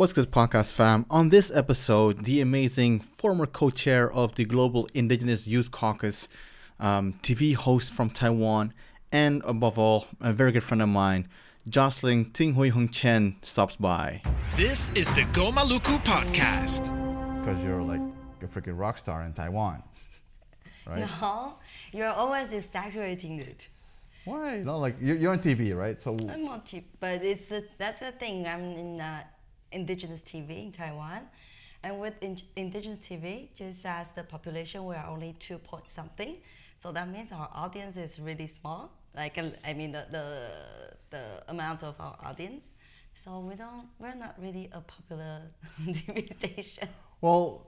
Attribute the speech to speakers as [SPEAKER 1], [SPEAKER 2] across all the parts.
[SPEAKER 1] What's good, podcast fam? On this episode, the amazing former co chair of the Global Indigenous Youth Caucus, um, TV host from Taiwan, and above all, a very good friend of mine, Jocelyn Ting Hui Hung Chien, stops by.
[SPEAKER 2] This is the Go Maluku podcast.
[SPEAKER 1] Because you're like a freaking rock star in Taiwan, right?
[SPEAKER 3] No, you're always exaggerating it.
[SPEAKER 1] Why? No, like you're, you're on TV, right? So
[SPEAKER 3] I'm on TV, but it's the that's the thing. I'm in uh, indigenous TV in Taiwan, and with in, indigenous TV, just as the population, we are only two point something, so that means our audience is really small. Like uh, I mean the the, the amount of our audience. So we don't, we're not really a popular TV station.
[SPEAKER 1] Well,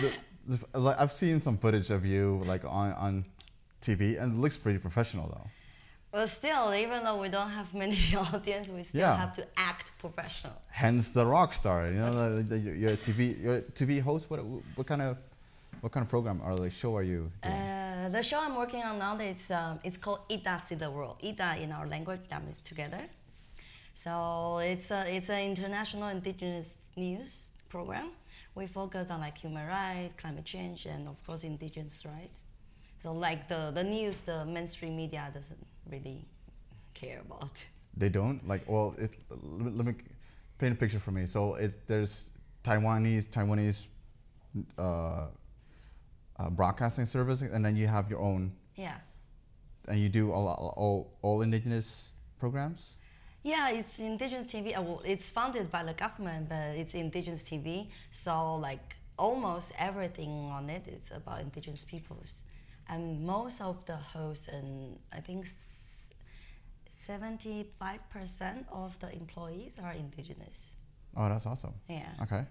[SPEAKER 1] the, the, like I've seen some footage of you like on on TV, and it looks pretty professional though.
[SPEAKER 3] But still, even though we don't have many audience, we still
[SPEAKER 1] Yeah.
[SPEAKER 3] have to act professional.
[SPEAKER 1] Hence the rock star. You know, the, the, you're TV you're TV host. What what kind of what kind of program or like show are you? Doing?
[SPEAKER 3] Uh, the show I'm working on now is um, it's called Ida See the World. Ida in our language that means together. So it's a it's an international indigenous news program. We focus on like human rights, climate change, and of course indigenous rights. So like the, the news, the mainstream media doesn't really care about.
[SPEAKER 1] They don't like. Well, it, let, me, let me paint a picture for me. So it's there's Taiwanese Taiwanese uh, uh, broadcasting service, and then you have your own,
[SPEAKER 3] Yeah.
[SPEAKER 1] and you do all all, all indigenous programs.
[SPEAKER 3] Yeah, it's indigenous TV. Uh, well, it's funded by the government, but it's indigenous TV. So like almost everything on it is about indigenous peoples, and most of the hosts and I think seventy-five percent of the employees are indigenous.
[SPEAKER 1] Oh, that's awesome.
[SPEAKER 3] Yeah.
[SPEAKER 1] Okay.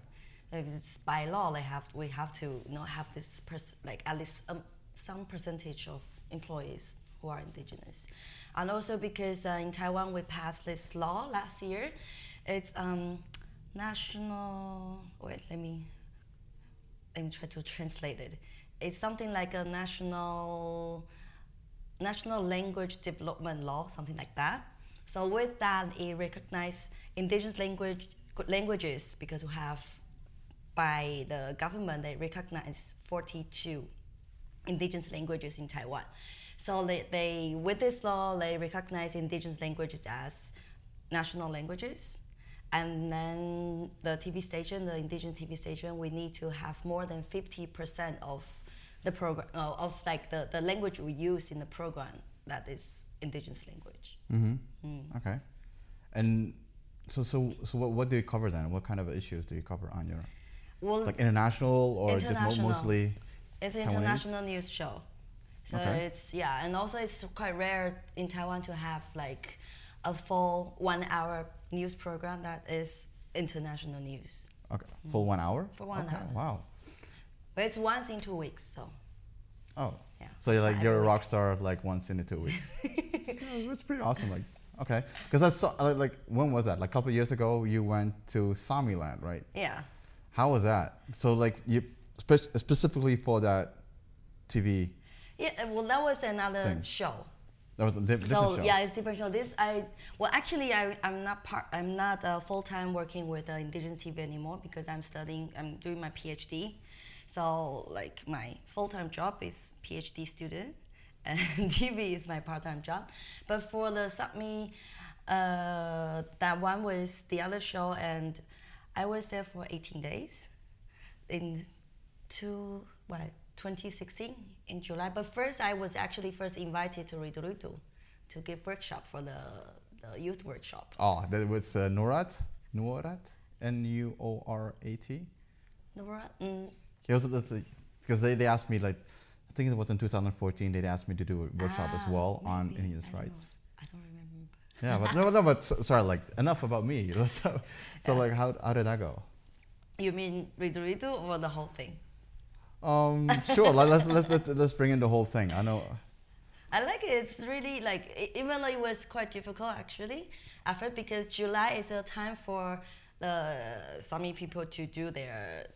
[SPEAKER 3] Like it's by law, they have we have to you know have this like at least um, some percentage of employees who are indigenous, and also because uh, in Taiwan we passed this law last year, it's um, national. Wait, let me let me try to translate it. It's something like a national national language development law, something like that. So with that, it recognizes indigenous language languages because we have by the government they recognize 42 indigenous languages in Taiwan. So they, they with this law they recognize indigenous languages as national languages. And then the TV station, the indigenous TV station, we need to have more than 50% of the program, uh, of like the, the language we use in the program that is indigenous language.
[SPEAKER 1] Mm-hmm. Okay. And so so so what, what do you cover then? What kind of issues do you cover on your
[SPEAKER 3] Well,
[SPEAKER 1] like international or
[SPEAKER 3] International.
[SPEAKER 1] mostly?
[SPEAKER 3] It's an
[SPEAKER 1] Taiwanese?
[SPEAKER 3] international news show. So
[SPEAKER 1] Okay.
[SPEAKER 3] it's yeah, and also it's quite rare in Taiwan to have like a full one hour news program that is international news.
[SPEAKER 1] Okay. Full one hour.
[SPEAKER 3] For one
[SPEAKER 1] okay.
[SPEAKER 3] hour.
[SPEAKER 1] Wow.
[SPEAKER 3] But it's once in two weeks, so
[SPEAKER 1] Oh.
[SPEAKER 3] yeah.
[SPEAKER 1] So you're like you're a rock star like once in the two weeks. It's pretty awesome. Like okay, because I saw like, like when was that? Like a couple of years ago, you went to Sami Land, right?
[SPEAKER 3] Yeah.
[SPEAKER 1] How was that? So like you spe- specifically for that TV,
[SPEAKER 3] Yeah, uh, well, that was another
[SPEAKER 1] Thing.
[SPEAKER 3] show.
[SPEAKER 1] that was a di- different
[SPEAKER 3] So
[SPEAKER 1] show.
[SPEAKER 3] yeah, it's different show. This I well actually I I'm not part I'm not uh, full time working with uh, indigenous TV anymore because I'm studying I'm doing my PhD. So like my full time job is PhD student, and TV is my part time job. But for the Sápmi, uh, that one was the other show, and I was there for 18 days in two what 2016 in July. But first, I was actually first invited to Riddu Riđđu to give workshop for the, the youth workshop.
[SPEAKER 1] Oh, that was uh, Nuorat, Nuorat, N U O R A T.
[SPEAKER 3] Nora, mm,
[SPEAKER 1] Also because they, they asked me like, I think it was in 2014 they asked me to do a workshop as
[SPEAKER 3] ah,
[SPEAKER 1] well on
[SPEAKER 3] maybe,
[SPEAKER 1] Indigenous
[SPEAKER 3] I don't know.
[SPEAKER 1] rights.
[SPEAKER 3] I don't remember.
[SPEAKER 1] Yeah, but no, no, but so, sorry, like enough about me. so, like, how how did that go?
[SPEAKER 3] You mean Riddu Riđđu or the whole thing?
[SPEAKER 1] Um, sure. let's let's let's let's bring in the whole thing. I know.
[SPEAKER 3] I like it. It's really like even though it was quite difficult actually first because July is a time for the Sami people to do their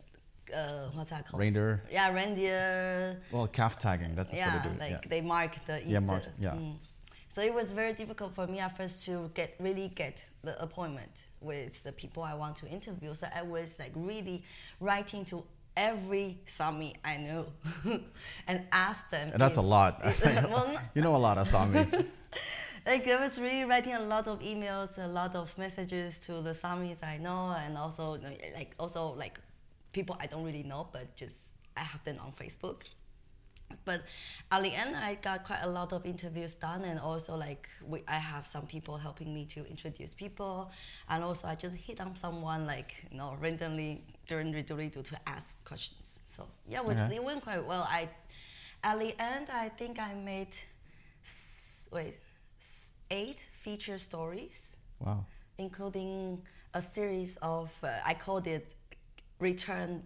[SPEAKER 3] uh, what's that called?
[SPEAKER 1] Reindeer.
[SPEAKER 3] Yeah, reindeer.
[SPEAKER 1] Well, calf tagging. That's
[SPEAKER 3] yeah,
[SPEAKER 1] what they do.
[SPEAKER 3] like
[SPEAKER 1] yeah.
[SPEAKER 3] they mark the
[SPEAKER 1] Yeah,
[SPEAKER 3] the-
[SPEAKER 1] mark- yeah.
[SPEAKER 3] mm. So it was very difficult for me at first to get really get the appointment with the people I want to interview. So I was like really writing to every Sami I know and ask them.
[SPEAKER 1] And that's
[SPEAKER 3] if-
[SPEAKER 1] a lot.
[SPEAKER 3] well,
[SPEAKER 1] you know a lot of Sami.
[SPEAKER 3] like I was really writing a lot of emails, a lot of messages to the Samis I know, and also like also like people I don't really know, but just I have them on Facebook. But at the end, I got quite a lot of interviews done, and also like we, I have some people helping me to introduce people, and also I just hit on someone like you know randomly during Riddu Riđđu to ask questions. So yeah, it, was,
[SPEAKER 1] Okay.
[SPEAKER 3] it went quite well. I at the end, I think I made wait eight feature stories
[SPEAKER 1] wow.
[SPEAKER 3] including a series of uh, I called it return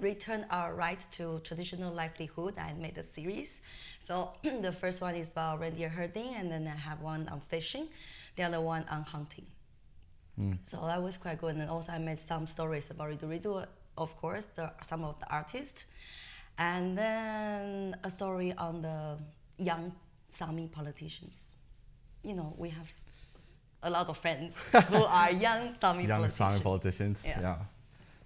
[SPEAKER 3] return our rights to traditional livelihood. I made a series. So the first one is about reindeer herding, and then I have one on fishing, the other one on hunting. Hmm. So that was quite good. And also I made some stories about Riddu Riđđu, of course, the, some of the artists, and then a story on the young Sami politicians. You know, we have a lot of friends who are young Sami
[SPEAKER 1] Young
[SPEAKER 3] politicians.
[SPEAKER 1] Sami politicians. Yeah.
[SPEAKER 3] Yeah.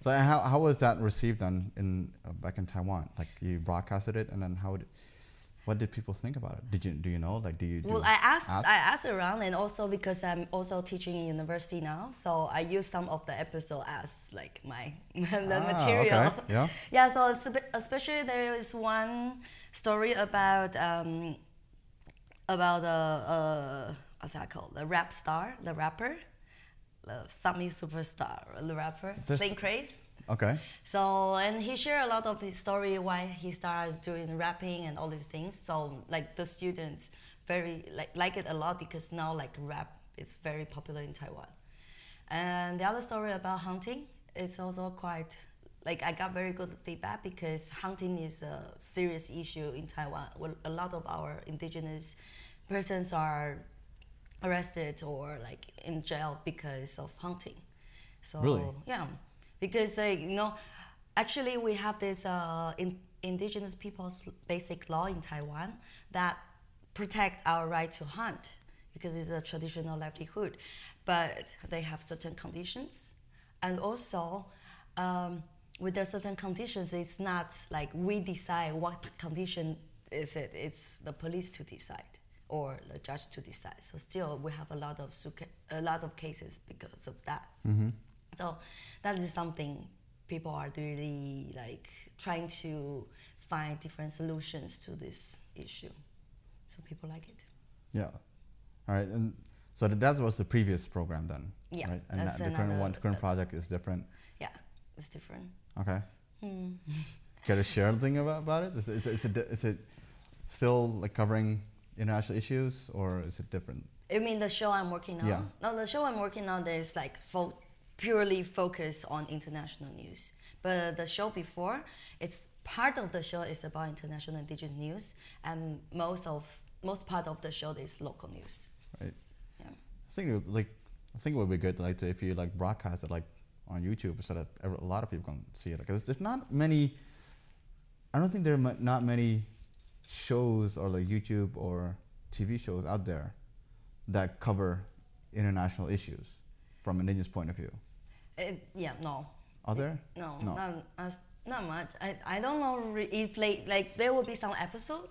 [SPEAKER 1] So how, how was that received on in uh, back in Taiwan? Like you broadcasted it, and then how? Did, what did people think about it? Did you do you know? Like do you? Do
[SPEAKER 3] Well, I asked,
[SPEAKER 1] ask?
[SPEAKER 3] I asked around, and also because I'm also teaching in university now, so I use some of the episode as like my the
[SPEAKER 1] Ah,
[SPEAKER 3] material.
[SPEAKER 1] okay, yeah.
[SPEAKER 3] yeah. So especially there is one story about um, about the uh, what's that called? The rap star, the rapper, Sami superstar, the rapper,
[SPEAKER 1] This-
[SPEAKER 3] SlinCraze.
[SPEAKER 1] okay.
[SPEAKER 3] So and he shared a lot of his story why he started doing rapping and all these things. So like the students very like like it a lot because now like rap is very popular in Taiwan. And the other story about hunting, it's also quite like I got very good feedback because hunting is a serious issue in Taiwan. Well, a lot of our indigenous persons are arrested or like in jail because of hunting. So
[SPEAKER 1] Really?
[SPEAKER 3] yeah, because like you know, actually we have this uh, in, indigenous people's basic law in Taiwan that protect our right to hunt because it's a traditional livelihood, but they have certain conditions, and also. Um, with the certain conditions, it's not like we decide what condition is it. It's the police to decide or the judge to decide. So still, we have a lot of a lot of cases because of that. So that is something people are really like trying to find different solutions to this issue. So people like it.
[SPEAKER 1] Yeah. All right. And so th- that was the previous program then.
[SPEAKER 3] Yeah,
[SPEAKER 1] Right. And the current one,
[SPEAKER 3] another-
[SPEAKER 1] current project is different.
[SPEAKER 3] Yeah, it's different.
[SPEAKER 1] Okay.
[SPEAKER 3] Hmm.
[SPEAKER 1] Care to share anything about, about it? Is it, is it, is it still like covering international issues or is it different?
[SPEAKER 3] I mean the show I'm working on?
[SPEAKER 1] Yeah.
[SPEAKER 3] No, the show I'm working on is like fo- purely focused on international news. But the show before, it's part of the show is about international indigenous news, and most of most part of the show is local news.
[SPEAKER 1] Right.
[SPEAKER 3] Yeah.
[SPEAKER 1] I think it would, like I think it would be good like to, if you like broadcast it like on YouTube so that a lot of people can see it because there's not many. I don't think there are not many shows or like YouTube or TV shows out there that cover international issues from an indigenous point of view.
[SPEAKER 3] It, yeah, no,
[SPEAKER 1] Are there?
[SPEAKER 3] no,
[SPEAKER 1] No.
[SPEAKER 3] not not much. I, I don't know if like like there will be some episode,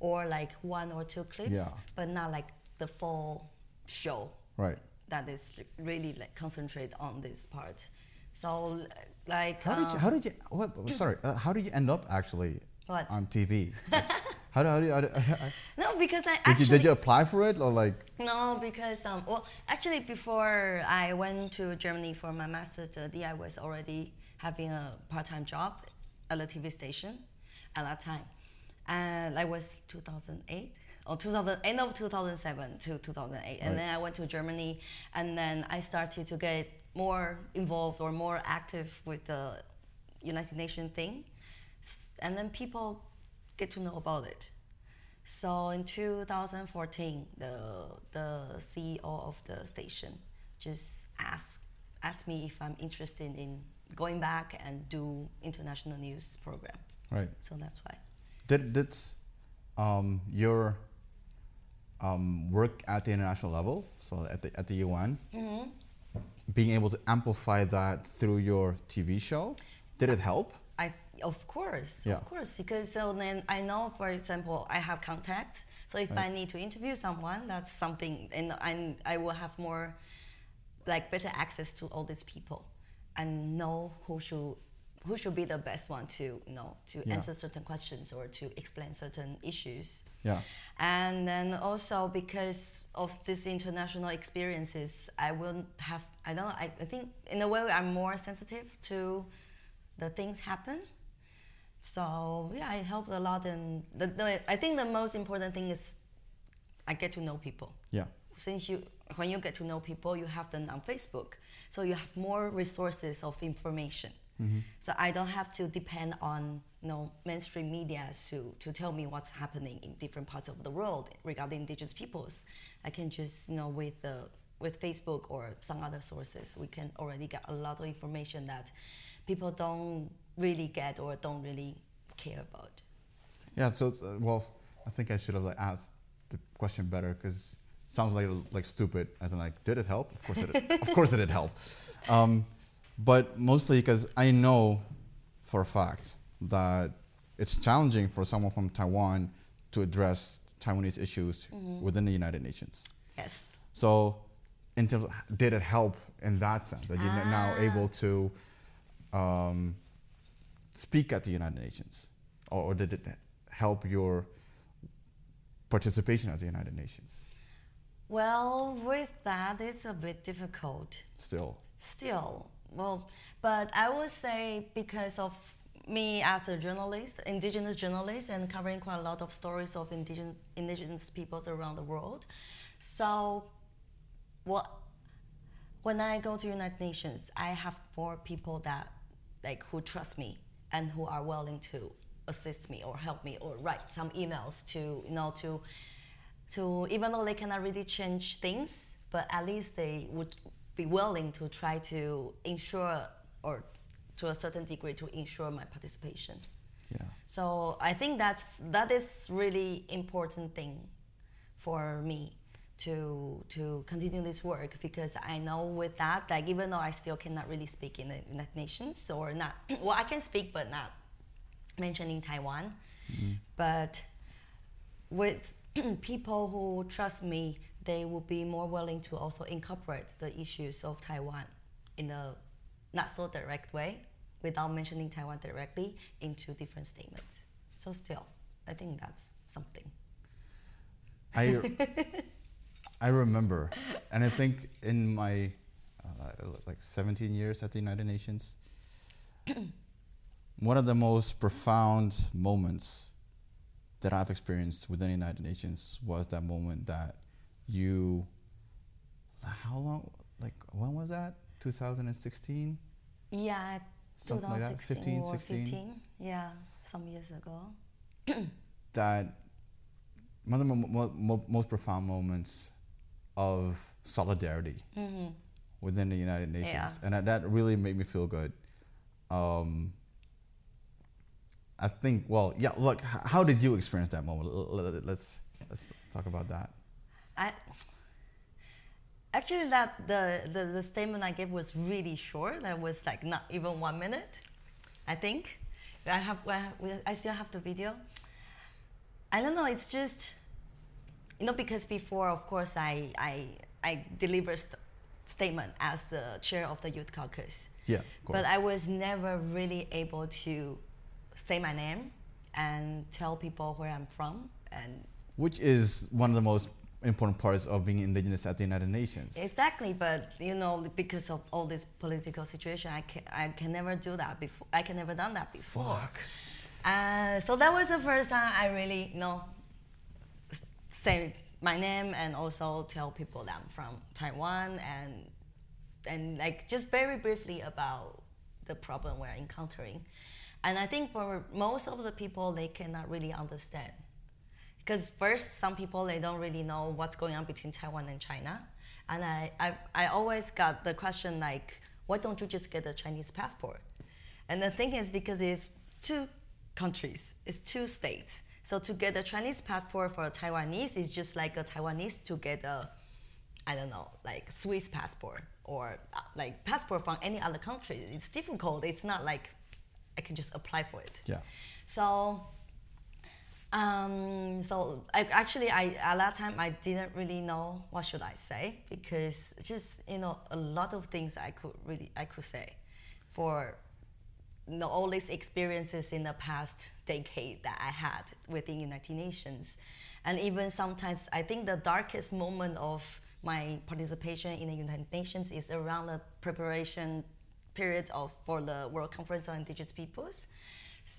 [SPEAKER 3] or like one or two clips,
[SPEAKER 1] Yeah.
[SPEAKER 3] but not like the full show.
[SPEAKER 1] Right.
[SPEAKER 3] that is really like concentrate on this part. So like
[SPEAKER 1] How did you?
[SPEAKER 3] um,
[SPEAKER 1] How did you? What? Sorry. Uh, how did you end up actually
[SPEAKER 3] What?
[SPEAKER 1] on TV? how do? How do? You, how do
[SPEAKER 3] no because I
[SPEAKER 1] did
[SPEAKER 3] actually
[SPEAKER 1] you? Did you apply for it or like?
[SPEAKER 3] no because um well actually before I went to Germany for my master's study I was already having a part-time job at a TV station at that time and that was 2008 or 2000 end of 2007 to 2008
[SPEAKER 1] Right.
[SPEAKER 3] and then I went to Germany and then I started to get more involved or more active with the United Nations thing and then people get to know about it so in 2014, the the CEO of the station just asked asked me if I'm interested in going back and do international news program.
[SPEAKER 1] Right.
[SPEAKER 3] So that's why.
[SPEAKER 1] Did did um, your um, work at the international level, so at the at the UN, being able to amplify that through your TV show? Did it help?
[SPEAKER 3] Of course,
[SPEAKER 1] Yeah.
[SPEAKER 3] of course, because so then I know, for example, I have contacts. So if I need to interview someone, that's something, and I I will have more, like better access to all these people, and know who should who should be the best one to you know to
[SPEAKER 1] Yeah.
[SPEAKER 3] answer certain questions or to explain certain issues.
[SPEAKER 1] Yeah.
[SPEAKER 3] And then also because of these international experiences, I will have, I don't, I, I think in a way I'm more sensitive to the things happen. So yeah, it helped a lot. And the, the, I think the most important thing is I get to know people.
[SPEAKER 1] Yeah.
[SPEAKER 3] Since you, when you get to know people, you have them on Facebook. So you have more resources of information. Mm-hmm. So I don't have to depend on you know, mainstream media to, to tell me what's happening in different parts of the world regarding indigenous peoples. I can just, you know, with the with Facebook or some other sources, we can already get a lot of information that people don't really get or don't really care about.
[SPEAKER 1] Yeah. So, uh, well, I think I should have like asked the question better because sounds like like stupid. As in, like, did it help? Of course it. did. of course it did help. Um, but mostly because I know for a fact that it's challenging for someone from Taiwan to address Taiwanese issues within the United Nations.
[SPEAKER 3] Yes.
[SPEAKER 1] So, in terms, of, did it help in that sense that you're now
[SPEAKER 3] Ah.
[SPEAKER 1] able to um, speak at the United Nations, or, or did it help your participation at the United Nations?
[SPEAKER 3] Well, with that, it's a bit difficult.
[SPEAKER 1] Still,
[SPEAKER 3] Still, well, but I would say because of me as a journalist, indigenous journalist, and covering quite a lot of stories of indigenous indigenous peoples around the world. So, what when I go to United Nations, I have more people that like who trust me and who are willing to assist me or help me or write some emails to you know to to even though they cannot really change things, but at least they would be willing to try to ensure or to a certain degree to ensure my participation.
[SPEAKER 1] yeah,
[SPEAKER 3] So I think that's that is really important thing for me to to continue this work because I know with that like even though I still cannot really speak in the United Nations or not well I can speak but not mentioning Taiwan mm-hmm. but with people who trust me they will be more willing to also incorporate the issues of Taiwan in a not so direct way without mentioning Taiwan directly into different statements. So still, I think that's something.
[SPEAKER 1] I I remember, and I think in my uh, like 17 years at the United Nations, one of the most profound moments that I've experienced within the United Nations was that moment that you. How long? Like when was that? 2016.
[SPEAKER 3] Yeah,
[SPEAKER 1] Something like that,
[SPEAKER 3] 2016
[SPEAKER 1] 15,
[SPEAKER 3] or
[SPEAKER 1] 16?
[SPEAKER 3] 15. Yeah, some years ago.
[SPEAKER 1] that one of the mo- mo- most profound moments of solidarity within the United Nations,
[SPEAKER 3] Yeah.
[SPEAKER 1] and that, that really made me feel good. Um, I think, well, yeah. Look, how did you experience that moment? Let's let's talk about that.
[SPEAKER 3] I actually that the, the the statement I gave was really short. That was like not even one minute, I think. I have I have- I still have the video. I don't know. It's just you know because before, of course, I I I deliver st- statement as the chair of the youth caucus.
[SPEAKER 1] Yeah.
[SPEAKER 3] But I was never really able to say my name and tell people where I'm from and
[SPEAKER 1] Which is one of the most important parts of being indigenous at the United Nations.
[SPEAKER 3] Exactly, but you know, because of all this political situation, I can I can never do that before. I can never done that before.
[SPEAKER 1] Fuck.
[SPEAKER 3] Uh, so that was the first time I really you know say my name and also tell people that I'm from Taiwan and and like just very briefly about the problem we're encountering. And I think for most of the people, they cannot really understand. Because first some people they don't really know what's going on between taiwan and china. And i I've, i always got the question like why don't you just get a chinese passport? And the thing is because it's two countries it's two states so to get a chinese passport for a taiwanese is just like a taiwanese to get a i don't know like swiss passport or uh, like passport from any other country. It's difficult. It's not like I can just apply for it.
[SPEAKER 1] Yeah.
[SPEAKER 3] So, um, so I, actually, I at that time I didn't really know what should I say because just you know a lot of things I could really I could say for you know, all these experiences in the past decade that I had within United Nations, and even sometimes I think the darkest moment of my participation in the United Nations is around the preparation period of for the World Conference on Indigenous Peoples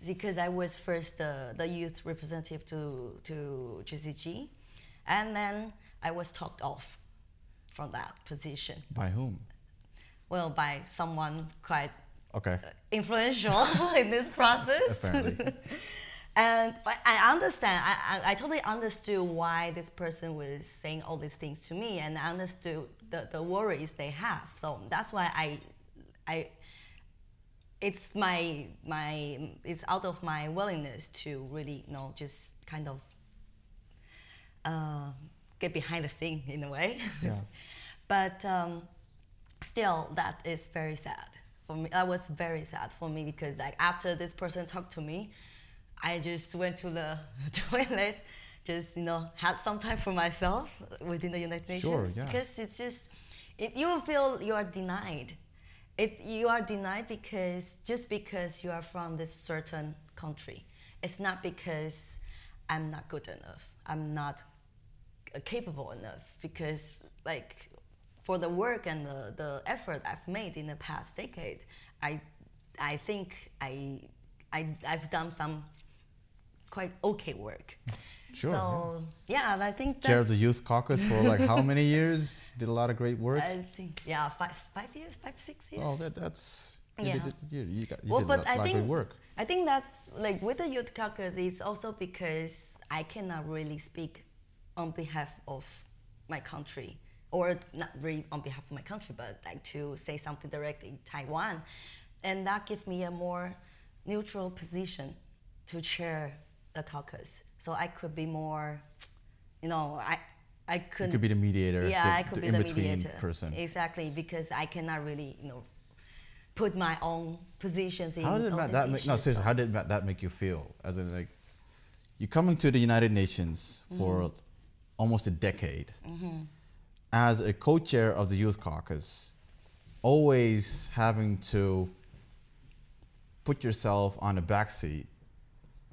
[SPEAKER 3] because I was first the, the youth representative to, to GCG. And then I was talked off from that position.
[SPEAKER 1] By whom?
[SPEAKER 3] Well, by someone quite
[SPEAKER 1] Okay.
[SPEAKER 3] influential in this process. And I- I understand, I, I, I totally understood why this person was saying all these things to me and I understood the, the worries they have. So that's why I, I, it's my, my, it's out of my willingness to really, you know, just kind of uh, get behind the scene in a way.
[SPEAKER 1] Yeah.
[SPEAKER 3] but um, still, that is very sad for me. That was very sad for me because like after this person talked to me, I just went to the toilet, just you know had some time for myself within the United Nations
[SPEAKER 1] Sure, yeah.
[SPEAKER 3] because it's just it, you feel you are denied. It, you are denied because just because you are from this certain country. It's not because I'm not good enough. I'm not capable enough because like for the work and the, the effort I've made in the past decade, I I think I, I I've done some quite okay work.
[SPEAKER 1] Sure,
[SPEAKER 3] So yeah, I think
[SPEAKER 1] Chair
[SPEAKER 3] that
[SPEAKER 1] of the Youth Caucus for like how many years? Did a lot of great work.
[SPEAKER 3] I think yeah five five years five six years.
[SPEAKER 1] Well, that, that's you
[SPEAKER 3] Yeah.
[SPEAKER 1] did, you, you, got, you
[SPEAKER 3] well,
[SPEAKER 1] did
[SPEAKER 3] but
[SPEAKER 1] a lot,
[SPEAKER 3] I
[SPEAKER 1] lot of
[SPEAKER 3] think
[SPEAKER 1] great work.
[SPEAKER 3] I think that's like with the youth caucus. It's also because I cannot really speak on behalf of my country, or not really on behalf of my country, but like to say something directly in Taiwan, and that gives me a more neutral position to chair the caucus. So I could be more, you know, I I could.
[SPEAKER 1] You could be the mediator.
[SPEAKER 3] Yeah,
[SPEAKER 1] the,
[SPEAKER 3] I could
[SPEAKER 1] the
[SPEAKER 3] be the mediator.
[SPEAKER 1] person.
[SPEAKER 3] Exactly, because I cannot really, you know, put my own positions in
[SPEAKER 1] How did that, that make, no, seriously,
[SPEAKER 3] so-
[SPEAKER 1] how did that, that make you feel? As in, like, you're coming to the United Nations for
[SPEAKER 3] Mm-hmm.
[SPEAKER 1] almost a decade as a co-chair of the Youth Caucus, always having to put yourself on a backseat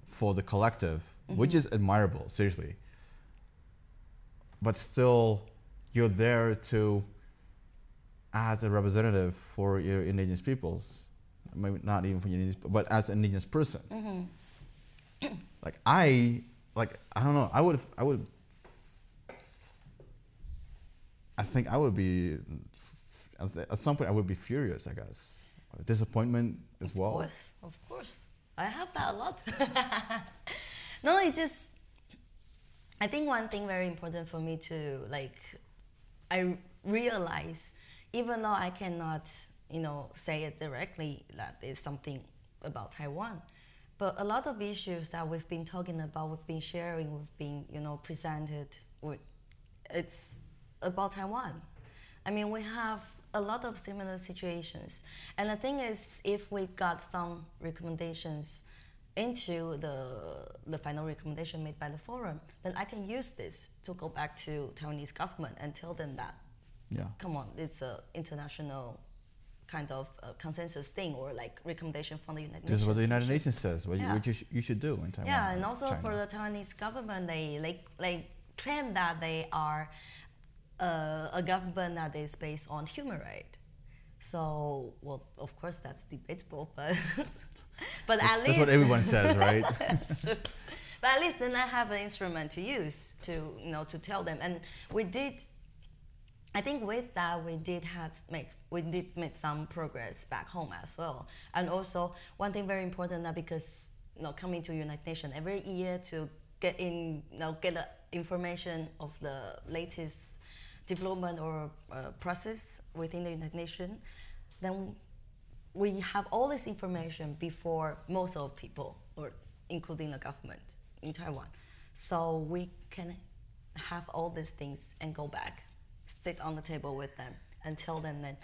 [SPEAKER 1] for the collective, which
[SPEAKER 3] Mm-hmm.
[SPEAKER 1] is admirable, seriously. But still, you're there to, as a representative for your indigenous peoples, maybe not even for your indigenous, but as an indigenous person. like I, like I don't know, I would, I would, I think I would be, at some point I would be furious. I guess disappointment as well.
[SPEAKER 3] Of course, of course. I have that a lot. no, it just. I think one thing very important for me to like, I realize, even though I cannot, you know, say it directly that is something about Taiwan, but a lot of issues that we've been talking about, we've been sharing, we've been, you know, presented, it's about Taiwan. I mean, we have a lot of similar situations. And the thing is, if we got some recommendations into the, the final recommendation made by the forum, then I can use this to go back to Taiwanese government and tell them that,
[SPEAKER 1] Yeah.
[SPEAKER 3] come on, it's a international kind of uh, consensus thing or like recommendation from the United Nations.
[SPEAKER 1] This is what the United Nations says. What, you, what you, sh- you should do in Taiwan.
[SPEAKER 3] yeah, and also
[SPEAKER 1] China.
[SPEAKER 3] for the Taiwanese government, they like like claim that they are uh, a government that is based on human right. So, well, of course that's debatable, but but at
[SPEAKER 1] That's
[SPEAKER 3] least
[SPEAKER 1] what everyone says, right?
[SPEAKER 3] That's. But at least then I have an instrument to use to you know to tell them, and we did. I think with that we did had make we did make some progress back home as well, and also one thing very important that because you know coming to United Nations every year to get in you know get the information of the latest development or uh, process within the United Nations, then we have all this information before most of people, or including the government in Taiwan. So we can have all these things and go back, sit on the table with them, and tell them that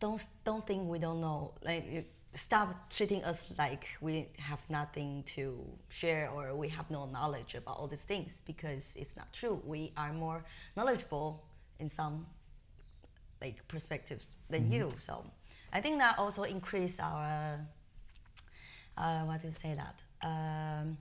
[SPEAKER 3] don't don't think we don't know. Like stop treating us like we have nothing to share or we have no knowledge about all these things because it's not true. We are more knowledgeable in some like perspectives than you. So I think that also increase our uh, what do you say that um,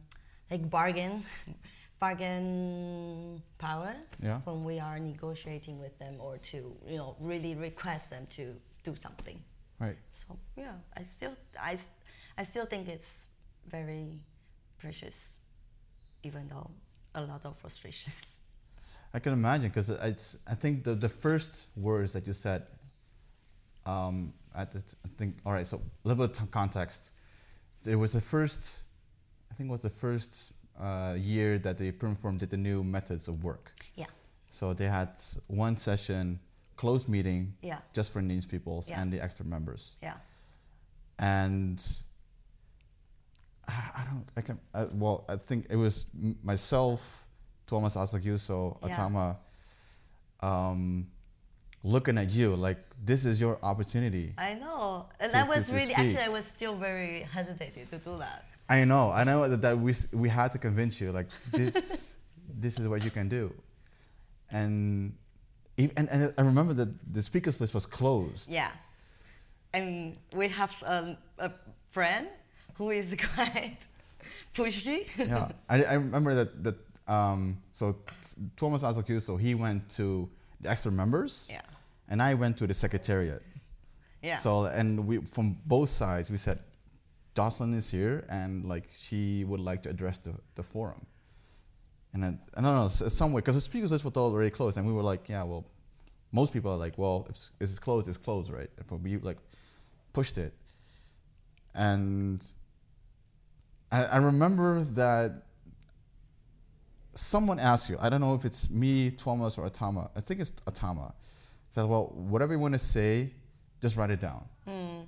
[SPEAKER 3] like bargain bargain power
[SPEAKER 1] Yeah.
[SPEAKER 3] when we are negotiating with them or to you know really request them to do something.
[SPEAKER 1] Right.
[SPEAKER 3] So yeah, I still I, I still think it's very precious, even though a lot of frustrations.
[SPEAKER 1] I can imagine because it's. I think the the first words that you said. Um, at the, I think. All right. So a little bit of context. It was the first. I think it was the first uh, year that the Perm Forum did the new methods of work.
[SPEAKER 3] Yeah,
[SPEAKER 1] So they had one session, closed meeting,
[SPEAKER 3] yeah,
[SPEAKER 1] just for Indigenous peoples
[SPEAKER 3] Yeah.
[SPEAKER 1] and the expert members.
[SPEAKER 3] yeah,
[SPEAKER 1] and I I don't. I can. I, well, I think it was myself, Thomas
[SPEAKER 3] Yeah.
[SPEAKER 1] Atama, um, looking at you like this is your opportunity.
[SPEAKER 3] I know, and
[SPEAKER 1] To-
[SPEAKER 3] I was
[SPEAKER 1] to
[SPEAKER 3] really actually I was still very hesitated to do that.
[SPEAKER 1] I know. I know that, that we we had to convince you like this. this is what you can do, and. And, and I remember that the speakers list was closed.
[SPEAKER 3] Yeah, and we have a, a friend who is quite pushy.
[SPEAKER 1] yeah, I, I remember that that um, so Thomas Azakuso he went to the expert members,
[SPEAKER 3] yeah,
[SPEAKER 1] and I went to the secretariat.
[SPEAKER 3] yeah.
[SPEAKER 1] So and we from both sides we said, Jocelyn is here and like she would like to address the, the forum. And then I don't know some way because the speakers list was already closed, and we were like, yeah, well, most people are like, well, if it's- it's closed, it's closed, right? And but we like pushed it, and I, I remember that someone asked you, I don't know if it's me, Thomas, or Atama. I think it's Atama. Said, well, whatever you want to say, just write it down. Hmm.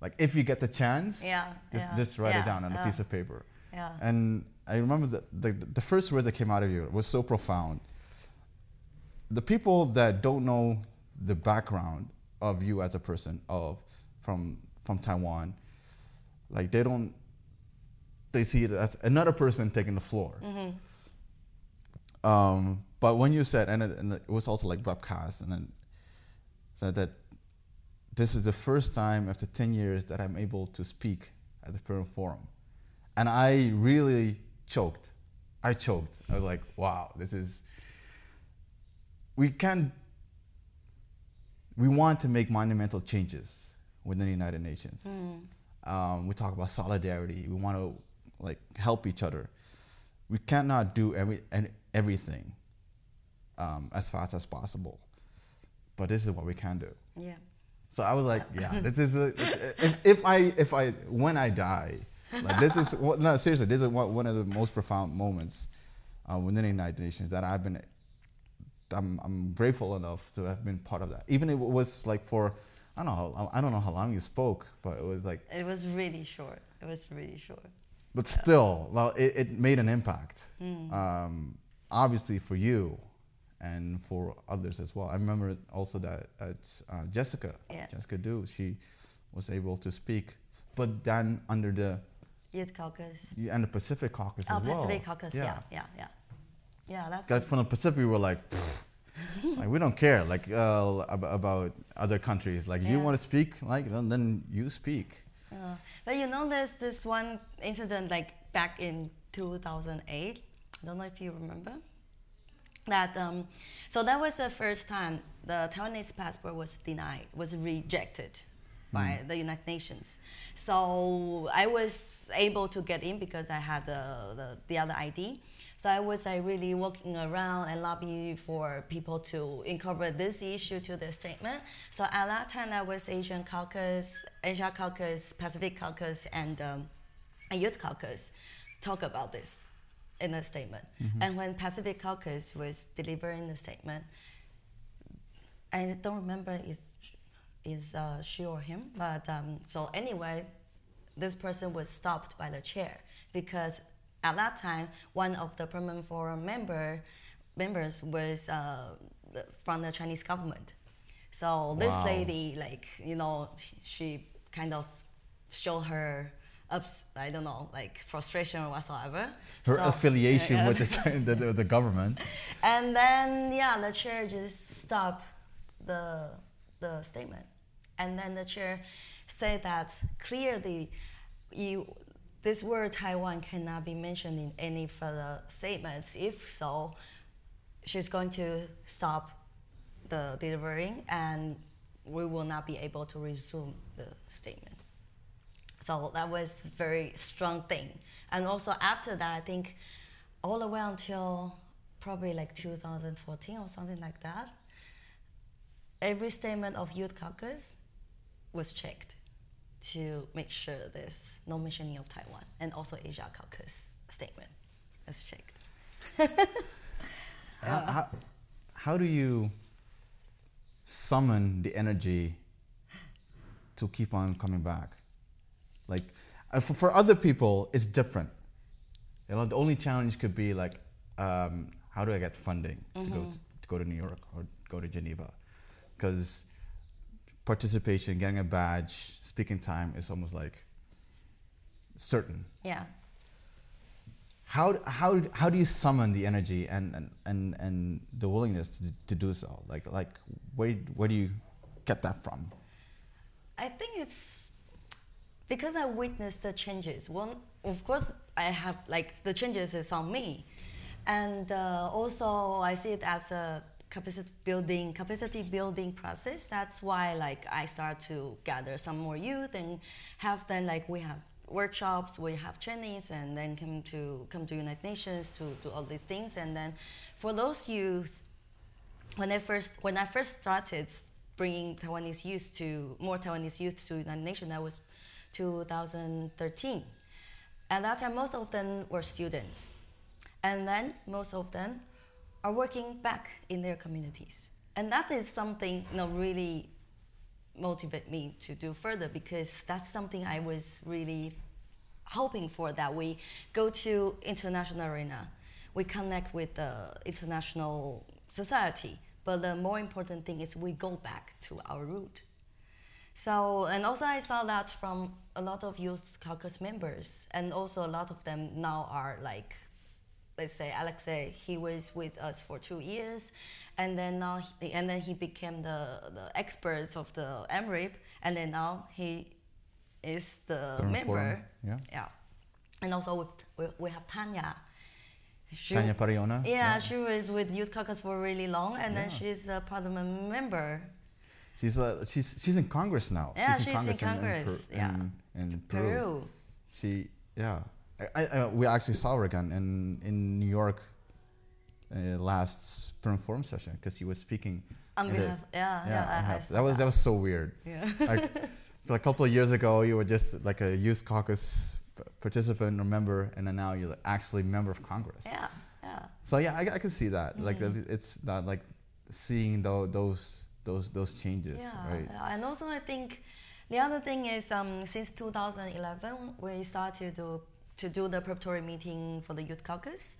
[SPEAKER 1] Like if you get the chance.
[SPEAKER 3] Yeah,
[SPEAKER 1] just
[SPEAKER 3] yeah,
[SPEAKER 1] just write
[SPEAKER 3] yeah,
[SPEAKER 1] it down on a piece of paper.
[SPEAKER 3] yeah.
[SPEAKER 1] And I remember that the, the first word that came out of you was so profound. The people that don't know the background of you as a person of from from Taiwan, like they don't they see it as another person taking the floor. Mm-hmm. Um, but when you said, and it, and it was also like webcast, and then said that this is the first time after 10 years that I'm able to speak at the Perm Forum. And I really choked. I choked. I was like, wow, this is. We can. We want to make monumental changes within the United Nations. Um, we talk about solidarity. We want to like help each other. We cannot do every and everything um, as fast as possible, but this is what we can do.
[SPEAKER 3] yeah.
[SPEAKER 1] So I was like, yeah, this is a, if, if I if I when I die, like this is what- no seriously, this is one, one of the most profound moments uh, within the United Nations that I've been. I'm, I'm grateful enough to have been part of that. Even if it was like for, I don't know, how- I don't know how long you spoke, but it was like,
[SPEAKER 3] It was really short. It was really short.
[SPEAKER 1] But still, well, it, it made an impact. Um, obviously for you, and for others as well. I remember also that at uh, Jessica,
[SPEAKER 3] Yeah.
[SPEAKER 1] Jessica Du, she was able to speak, but then under the
[SPEAKER 3] Youth Caucus.
[SPEAKER 1] and the Pacific Caucus
[SPEAKER 3] Oh,
[SPEAKER 1] as well.
[SPEAKER 3] Pacific Caucus. Yeah, yeah, yeah. Yeah, that's.
[SPEAKER 1] From the Pacific, we were like, like we don't care, like uh, ab- about other countries. Like, if you want to speak, like then, then you speak.
[SPEAKER 3] Uh, but you know, there's this one incident like back in 2008. I don't know if you remember. That um, so that was the first time the Taiwanese passport was denied, was rejected by the United Nations. So I was able to get in because I had the, the, the other ID. So I was like really walking around and lobbying for people to incorporate this issue to their statement. So at that time, that was Asian Caucus, Asia Caucus, Pacific Caucus, and um, a Youth Caucus talk about this in a statement. And when Pacific Caucus was delivering the statement, I don't remember is is uh, she or him, but um, so anyway, this person was stopped by the chair because at that time one of the permanent forum member members was uh, from the Chinese government. So this
[SPEAKER 1] Wow.
[SPEAKER 3] lady, like you know, she, she kind of show her ups. I don't know, like frustration or whatsoever.
[SPEAKER 1] Her
[SPEAKER 3] So-
[SPEAKER 1] affiliation with the, the, the, the government.
[SPEAKER 3] And then yeah, the chair just stopped the the statement, and then the chair said that clearly, you this word Taiwan cannot be mentioned in any further statements. If so, she's going to stop the delivering, and we will not be able to resume the statement. So that was a very strong thing. And also after that, I think all the way until probably like 2014 or something like that, every statement of Youth Caucus was checked to make sure there's no mentioning of Taiwan and also Asia Caucus statement was checked.
[SPEAKER 1] How, how, how do you summon the energy to keep on coming back? Like, uh, for, for other people, it's different. You know, the only challenge could be like, um, how do I get funding to go to, to go to New York or go to Geneva? Because participation, getting a badge, speaking time is almost like certain.
[SPEAKER 3] Yeah.
[SPEAKER 1] How, how, how do you summon the energy and, and, and, and the willingness to, to do so? Like, like where, where do you get that from?
[SPEAKER 3] I think it's because I witnessed the changes. One, of course, I have like the changes is on me, and uh, also I see it as a capacity building capacity building process. That's why like I start to gather some more youth and have then like we have workshops, we have trainings, and then come to come to United Nations to do all these things. And then for those youth, when I first when I first started bringing Taiwanese youth to more Taiwanese youth to United Nations, that was 2013. At that time, most of them were students, and then most of them are working back in their communities, and that is something you know really motivate me to do further because that's something I was really hoping for that we go to international arena. We connect with the international society. But the more important thing is we go back to our root. So and also i saw that from a lot of youth caucus members. And also a lot of them now are like let's say Alexei, he was with us for two years, and then now he, and then he became the the experts of the EMRIP, and then now he is the
[SPEAKER 1] Perm
[SPEAKER 3] member.
[SPEAKER 1] Forum, yeah.
[SPEAKER 3] Yeah, and also with, we we have Tanya. She-
[SPEAKER 1] Tania Pariona?
[SPEAKER 3] Yeah, she was with Youth Caucus for really long, and then she's a parliament member.
[SPEAKER 1] She's, uh, she's, she's in Congress now.
[SPEAKER 3] Yeah, she's in
[SPEAKER 1] in-
[SPEAKER 3] Congress,
[SPEAKER 1] Per-
[SPEAKER 3] yeah.
[SPEAKER 1] in, in Peru.
[SPEAKER 3] Peru.
[SPEAKER 1] She, yeah. I, I, we actually saw her again in, in New York uh, last Forum session because she was speaking.
[SPEAKER 3] On
[SPEAKER 1] in the-
[SPEAKER 3] behalf, yeah, yeah,
[SPEAKER 1] on
[SPEAKER 3] I- I
[SPEAKER 1] behalf- that was that was so weird.
[SPEAKER 3] Yeah.
[SPEAKER 1] like, like a couple of years ago, you were just like a youth caucus participant or member, and then now you're like actually member of Congress.
[SPEAKER 3] Yeah, yeah.
[SPEAKER 1] So yeah, I, I can see that. Like
[SPEAKER 3] Mm.
[SPEAKER 1] it- it's that like seeing tho- those those those changes,
[SPEAKER 3] Yeah,
[SPEAKER 1] right?
[SPEAKER 3] yeah. and also I think the other thing is um, since 2011 we started to to do the preparatory meeting for the youth caucus,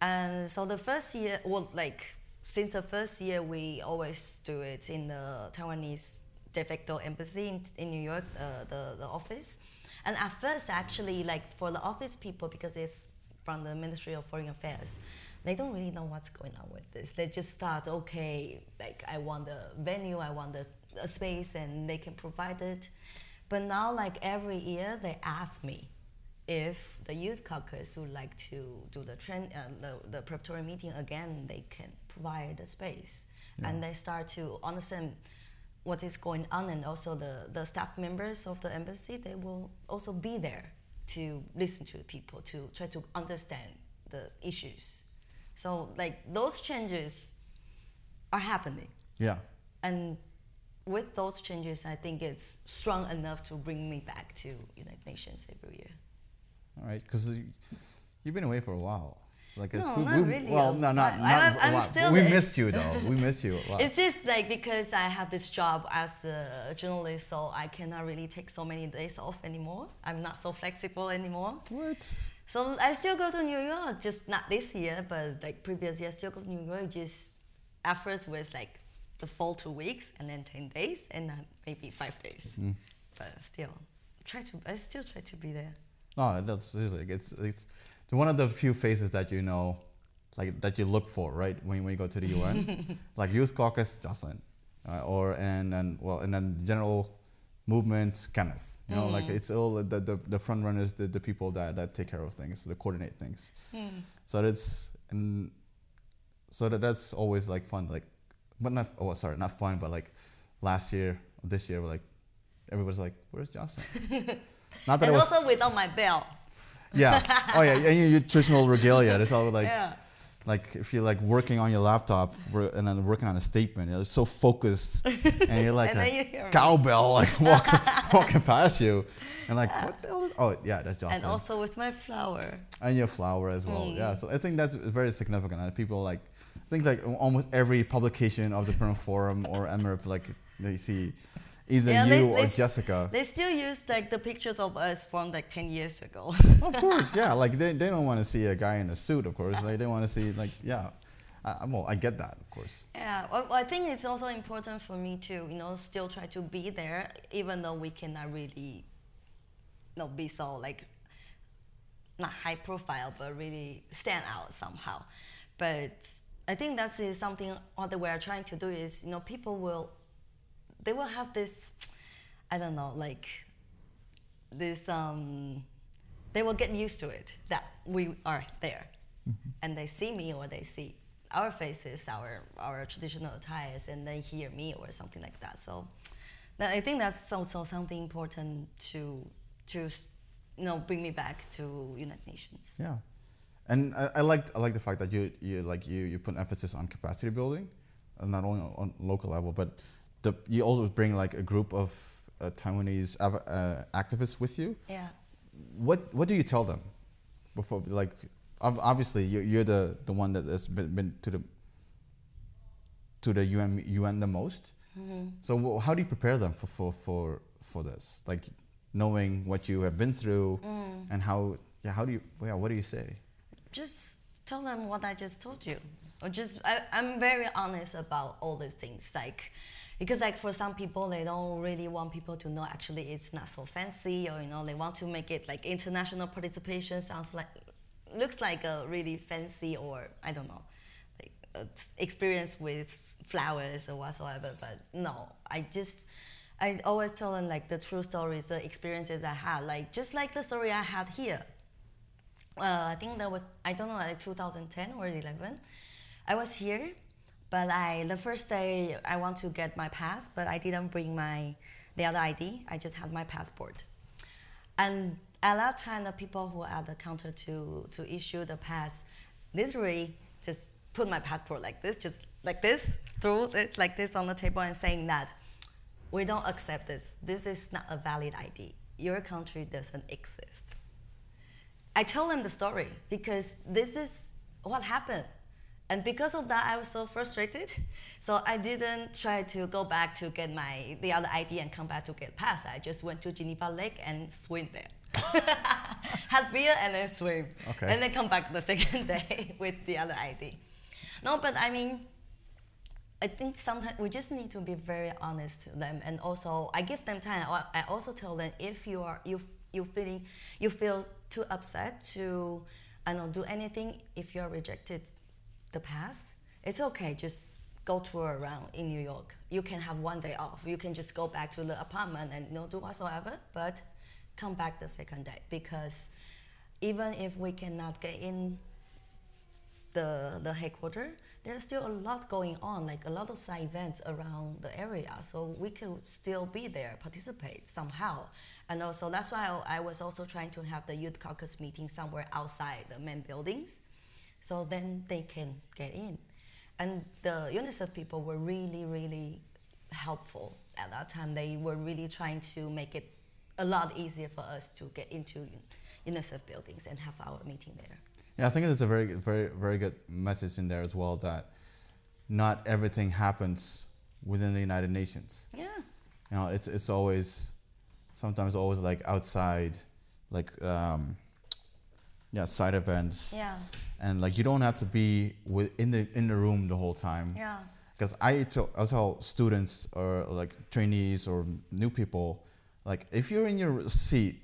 [SPEAKER 3] and so the first year, well, like since the first year we always do it in the Taiwanese de facto embassy in, in New York, uh, the the office, and at first actually like for the office people because it's from the Ministry of Foreign Affairs, they don't really know what's going on with this. They just thought, okay, like I want the venue, I want the space, and they can provide it. But now, like every year, they ask me if the youth caucus would like to do the trend, uh, the, the preparatory meeting again. They can provide the space, and they start to understand what is going on, and also the the staff members of the embassy they will also be there to listen to the people to try to understand the issues. So like those changes are happening,
[SPEAKER 1] Yeah.
[SPEAKER 3] and with those changes, I think it's strong enough to bring me back to United Nations every year.
[SPEAKER 1] Right, because you've been away for a while. Like it's,
[SPEAKER 3] No,
[SPEAKER 1] we,
[SPEAKER 3] not
[SPEAKER 1] we-
[SPEAKER 3] really
[SPEAKER 1] Well, no, not,
[SPEAKER 3] while.
[SPEAKER 1] not
[SPEAKER 3] I'm-
[SPEAKER 1] a
[SPEAKER 3] I'm still
[SPEAKER 1] We missed you though. We missed you.
[SPEAKER 3] It's just like because I have this job as a journalist, so I cannot really take so many days off anymore. I'm not so flexible anymore.
[SPEAKER 1] what?
[SPEAKER 3] So I still go to New York, just not this year, but like previous year, I still go to New York. Just at first was like the full two weeks and then 10 days and then maybe five days.
[SPEAKER 1] Mm.
[SPEAKER 3] But still, try to, I still try to be there.
[SPEAKER 1] No, that's seriously. It's it's one of the few faces that you know, like that you look for, right? When, when you go to the UN, like Youth Caucus, Jocelyn, uh, or and and well, and then general movement, Kenneth. You know, like it's all the, the the front runners, the, the people that that take care of things, that coordinate things. So that's and so that that's always like fun, like, but not oh sorry, not fun, but like last year, this year, like everybody's like, where's Jocelyn? not that
[SPEAKER 3] And
[SPEAKER 1] it was
[SPEAKER 3] also without my belt.
[SPEAKER 1] yeah. Oh yeah. And your, your traditional regalia. It's all like
[SPEAKER 3] yeah.
[SPEAKER 1] like if you're like working on your laptop and then working on a statement, you're so focused, and you're like
[SPEAKER 3] And
[SPEAKER 1] a
[SPEAKER 3] you
[SPEAKER 1] cowbell like walking walking past you, and like what the hell? Is, oh yeah, that's Jocelyn.
[SPEAKER 3] And also with my flower.
[SPEAKER 1] And your flower as well.
[SPEAKER 3] Mm.
[SPEAKER 1] Yeah. So I think that's very significant. And people like I think like almost every publication of the Permanent Forum or EMRIP like they see either
[SPEAKER 3] Yeah,
[SPEAKER 1] you
[SPEAKER 3] they-
[SPEAKER 1] or
[SPEAKER 3] they
[SPEAKER 1] Jessica.
[SPEAKER 3] They still use like the pictures of us from like 10 years ago.
[SPEAKER 1] of course, yeah. Like they, they don't want to see a guy in a suit, of course. Like they want to see like yeah. I, well, I get that, of course.
[SPEAKER 3] Yeah, well, I think it's also important for me to, you know, still try to be there, even though we cannot really, you know, be so like, not high profile, but really stand out somehow. But I think that is uh, something what we are trying to do is, you know, people will, they will have this, I don't know, like, this, um, they will get used to it that we are there, and they see me or they see our faces, our our traditional attires, and they hear me or something like that. So, I think that's also something important to to you know bring me back to United Nations.
[SPEAKER 1] Yeah, and I, I like I like the fact that you you like you you put emphasis on capacity building, not only on, on local level, but the you also bring like a group of uh, Taiwanese uh, activists with you.
[SPEAKER 3] Yeah.
[SPEAKER 1] What what do you tell them before like obviously you, you're the the one that has been, been to the to the UN UN the most. So wh- how do you prepare them for for for for this? Like knowing what you have been through and how yeah how do you yeah what do you say?
[SPEAKER 3] just tell them what I just told you. Or just I, I'm very honest about all the things. Like because like for some people they don't really want people to know actually it's not so fancy or you know they want to make it like international participation sounds like looks like a really fancy or I don't know like experience with flowers or whatsoever. But no, I just I always tell them like the true stories, the experiences I had, like just like the story I had here uh, I think that was I don't know like 2010 or 11. I was here, but I the first day I want to get my pass, but I didn't bring my the other ID. I just had my passport, and at that time the people who are at the counter to to issue the pass, literally just put my passport like this, just like this, threw it like this on the table and saying that we don't accept this. This is not a valid ID. Your country doesn't exist. I tell them the story because this is what happened. And because of that, I was so frustrated. So I didn't try to go back to get my the other ID and come back to get pass. I just went to Geneva Lake and swim there. Had beer and then swim.
[SPEAKER 1] Okay.
[SPEAKER 3] And then come back the second day with the other ID. No, but I mean, I think sometimes we just need to be very honest to them, and also I give them time. I also tell them if you are you you feeling you feel too upset to I don't know do anything if you are rejected the pass, it's okay. Just go tour around in New York. You can have one day off. You can just go back to the apartment and know do whatsoever, but come back the second day because even if we cannot get in the the headquarters, there's still a lot going on, like a lot of side events around the area. So we could still be there, participate somehow. And also that's why I was also trying to have the youth caucus meeting somewhere outside the main buildings, so then they can get in. And the UNICEF people were really, really helpful at that time. They were really trying to make it a lot easier for us to get into UNICEF buildings and have our meeting there.
[SPEAKER 1] Yeah, I think it's a very, very, very good message in there as well that not everything happens within the United Nations.
[SPEAKER 3] Yeah.
[SPEAKER 1] You know, it's it's always, sometimes always like outside, like um, yeah, side events,
[SPEAKER 3] Yeah.
[SPEAKER 1] And like you don't have to be with in the in the room the whole time.
[SPEAKER 3] Yeah.
[SPEAKER 1] because I tell, I tell students or like trainees or new people, like if you're in your seat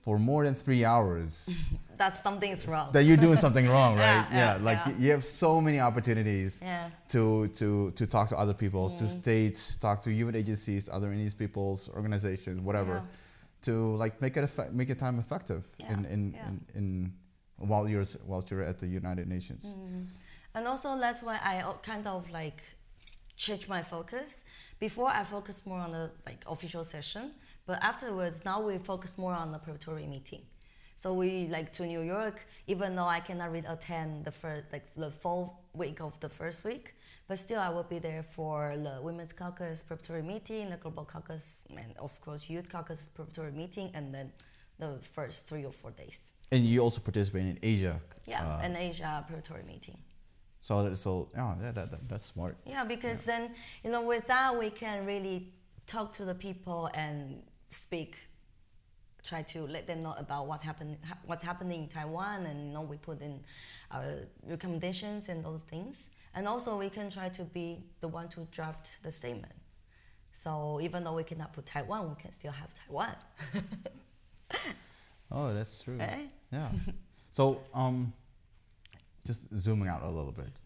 [SPEAKER 1] for more than three hours,
[SPEAKER 3] That's something is wrong.
[SPEAKER 1] that you're doing something wrong, right?
[SPEAKER 3] Yeah, yeah,
[SPEAKER 1] like
[SPEAKER 3] yeah.
[SPEAKER 1] you have so many opportunities
[SPEAKER 3] yeah.
[SPEAKER 1] to to to talk to other people,
[SPEAKER 3] Mm.
[SPEAKER 1] to states, talk to UN agencies, other Indian people's organizations, whatever,
[SPEAKER 3] Yeah.
[SPEAKER 1] to like make it effect, make your time effective
[SPEAKER 3] Yeah,
[SPEAKER 1] in in,
[SPEAKER 3] yeah.
[SPEAKER 1] in in while you're whilst you're at the United Nations.
[SPEAKER 3] Mm. And also that's why I kind of like change my focus. Before I focused more on the like official session, but afterwards now we focus more on the preparatory meeting. So we like to New York, even though I cannot really attend the first like the full week of the first week, but still I will be there for the Women's Caucus preparatory meeting, the Global Caucus, and of course Youth Caucus preparatory meeting, and then the first three or four days.
[SPEAKER 1] And you also participate in Asia.
[SPEAKER 3] Yeah,
[SPEAKER 1] uh,
[SPEAKER 3] an Asia preparatory meeting.
[SPEAKER 1] so that, so yeah, yeah that, that, that's smart.
[SPEAKER 3] Yeah, because then you know with that we can really talk to the people and speak, try to let them know about what happened, ha- what's happening in Taiwan, and you know we put in our recommendations and those things, and also we can try to be the one to draft the statement. So even though we cannot put Taiwan, we can still have Taiwan.
[SPEAKER 1] Oh, that's true.
[SPEAKER 3] Right?
[SPEAKER 1] Yeah. so, um, just zooming out a little bit,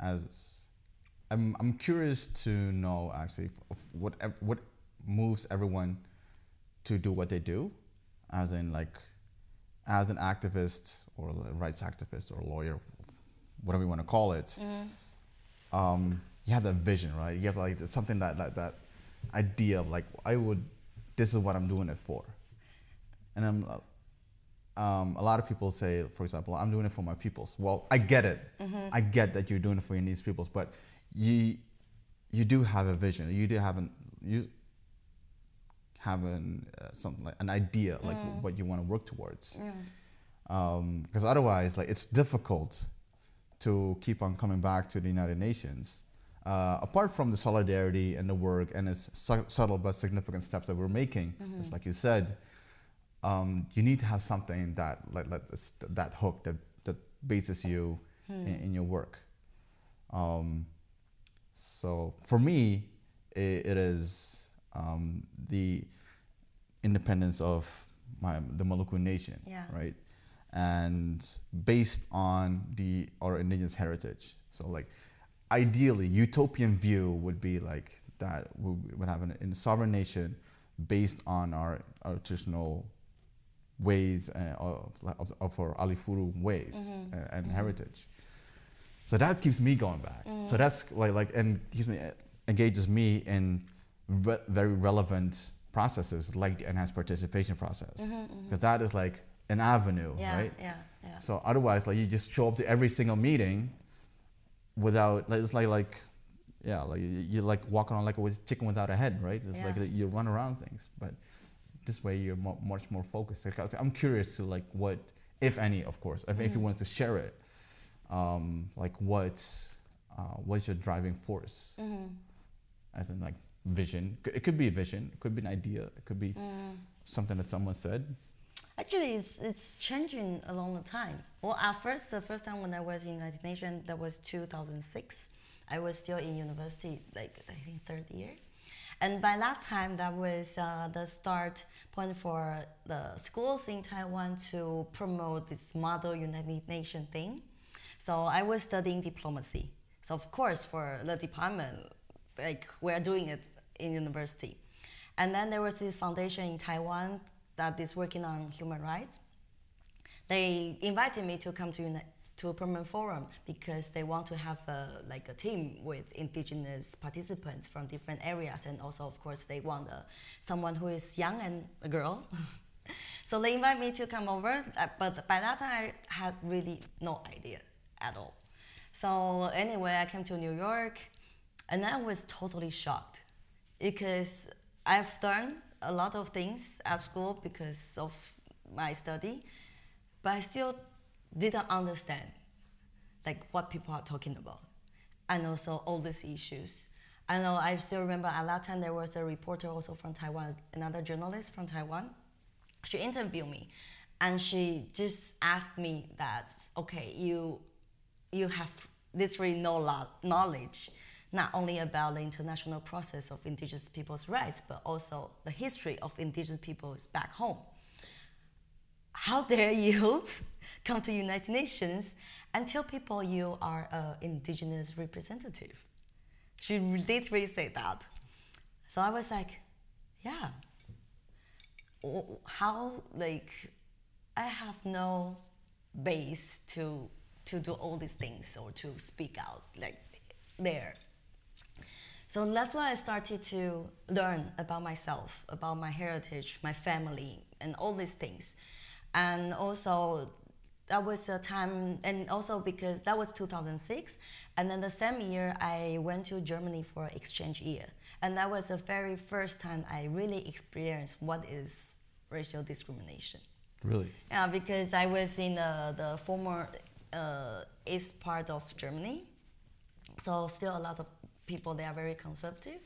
[SPEAKER 1] as I'm, I'm curious to know actually what what moves everyone to do what they do, as in like, as an activist or a rights activist or lawyer, whatever you want to call it. Um, you have that vision, right? You have like something that that that idea of like I would, this is what I'm doing it for, and I'm um, a lot of people say, for example, I'm doing it for my peoples. Well, I get it. I get that you're doing it for your needs peoples, but you you do have a vision. You do have an you have an uh, something like an idea like what you want to work towards. Because otherwise, like it's difficult to keep on coming back to the United Nations. Uh, apart from the solidarity and the work and its su- subtle but significant steps that we're making, just like you said, um, you need to have something that like, like that hook that that bases you in, in your work. Um, so for me, it, it is um, the independence of my the Maluku nation,
[SPEAKER 3] Yeah.
[SPEAKER 1] right? And based on the our indigenous heritage. So like, ideally, utopian view would be like that we would have an, a sovereign nation based on our, our traditional ways uh, of, of, of our Alifuru ways
[SPEAKER 3] Mm-hmm.
[SPEAKER 1] uh, and heritage. So that keeps me going back.
[SPEAKER 3] Mm.
[SPEAKER 1] So that's like like and keeps me engages me in re- very relevant processes like the enhanced participation process because that is like an avenue,
[SPEAKER 3] Mm-hmm, Yeah,
[SPEAKER 1] right?
[SPEAKER 3] yeah, yeah.
[SPEAKER 1] So otherwise, like you just show up to every single meeting without like it's like like yeah like you, you like walking on like a chicken without a head, right? It's like you run around things, but this way you're mo- much more focused. I'm curious to like what, if any, of course, if, if you wanted to share it, um, like what, uh, what's your driving force? As in like vision. It could be a vision. It could be an idea. It could be something that someone said.
[SPEAKER 3] Actually, it's, it's changing along the time. Well, at first, the first time when I was in United Nations, that was 2006. I was still in university, like I think third year. And by that time, that was uh, the start point for the schools in Taiwan to promote this model United Nations thing. So I was studying diplomacy. So of course, for the department, like we're doing it in university. And then there was this foundation in Taiwan that is working on human rights. They invited me to come to uni- to a permanent forum because they want to have a, like a team with indigenous participants from different areas, and also of course they want a, someone who is young and a girl. so they invite me to come over, uh, but by that time I had really no idea at all. So anyway, I came to New York, and I was totally shocked because I've done a lot of things at school because of my study, but I still didn't understand like what people are talking about and also all these issues. I know I still remember at that time there was a reporter also from Taiwan, another journalist from Taiwan. She interviewed me and she just asked me that okay, you you have literally no knowledge, not only about the international process of indigenous people's rights, but also the history of indigenous peoples back home. How dare you come to United Nations and tell people you are an indigenous representative? She literally said that. So I was like, yeah. How like I have no base to to do all these things or to speak out like there. So that's why I started to learn about myself, about my heritage, my family, and all these things. And also, that was a time, and also because that was 2006, and then the same year I went to Germany for exchange year, and that was the very first time I really experienced what is racial discrimination.
[SPEAKER 1] Really?
[SPEAKER 3] Yeah, because I was in the, the former uh, east part of Germany, so still a lot of people they are very conservative.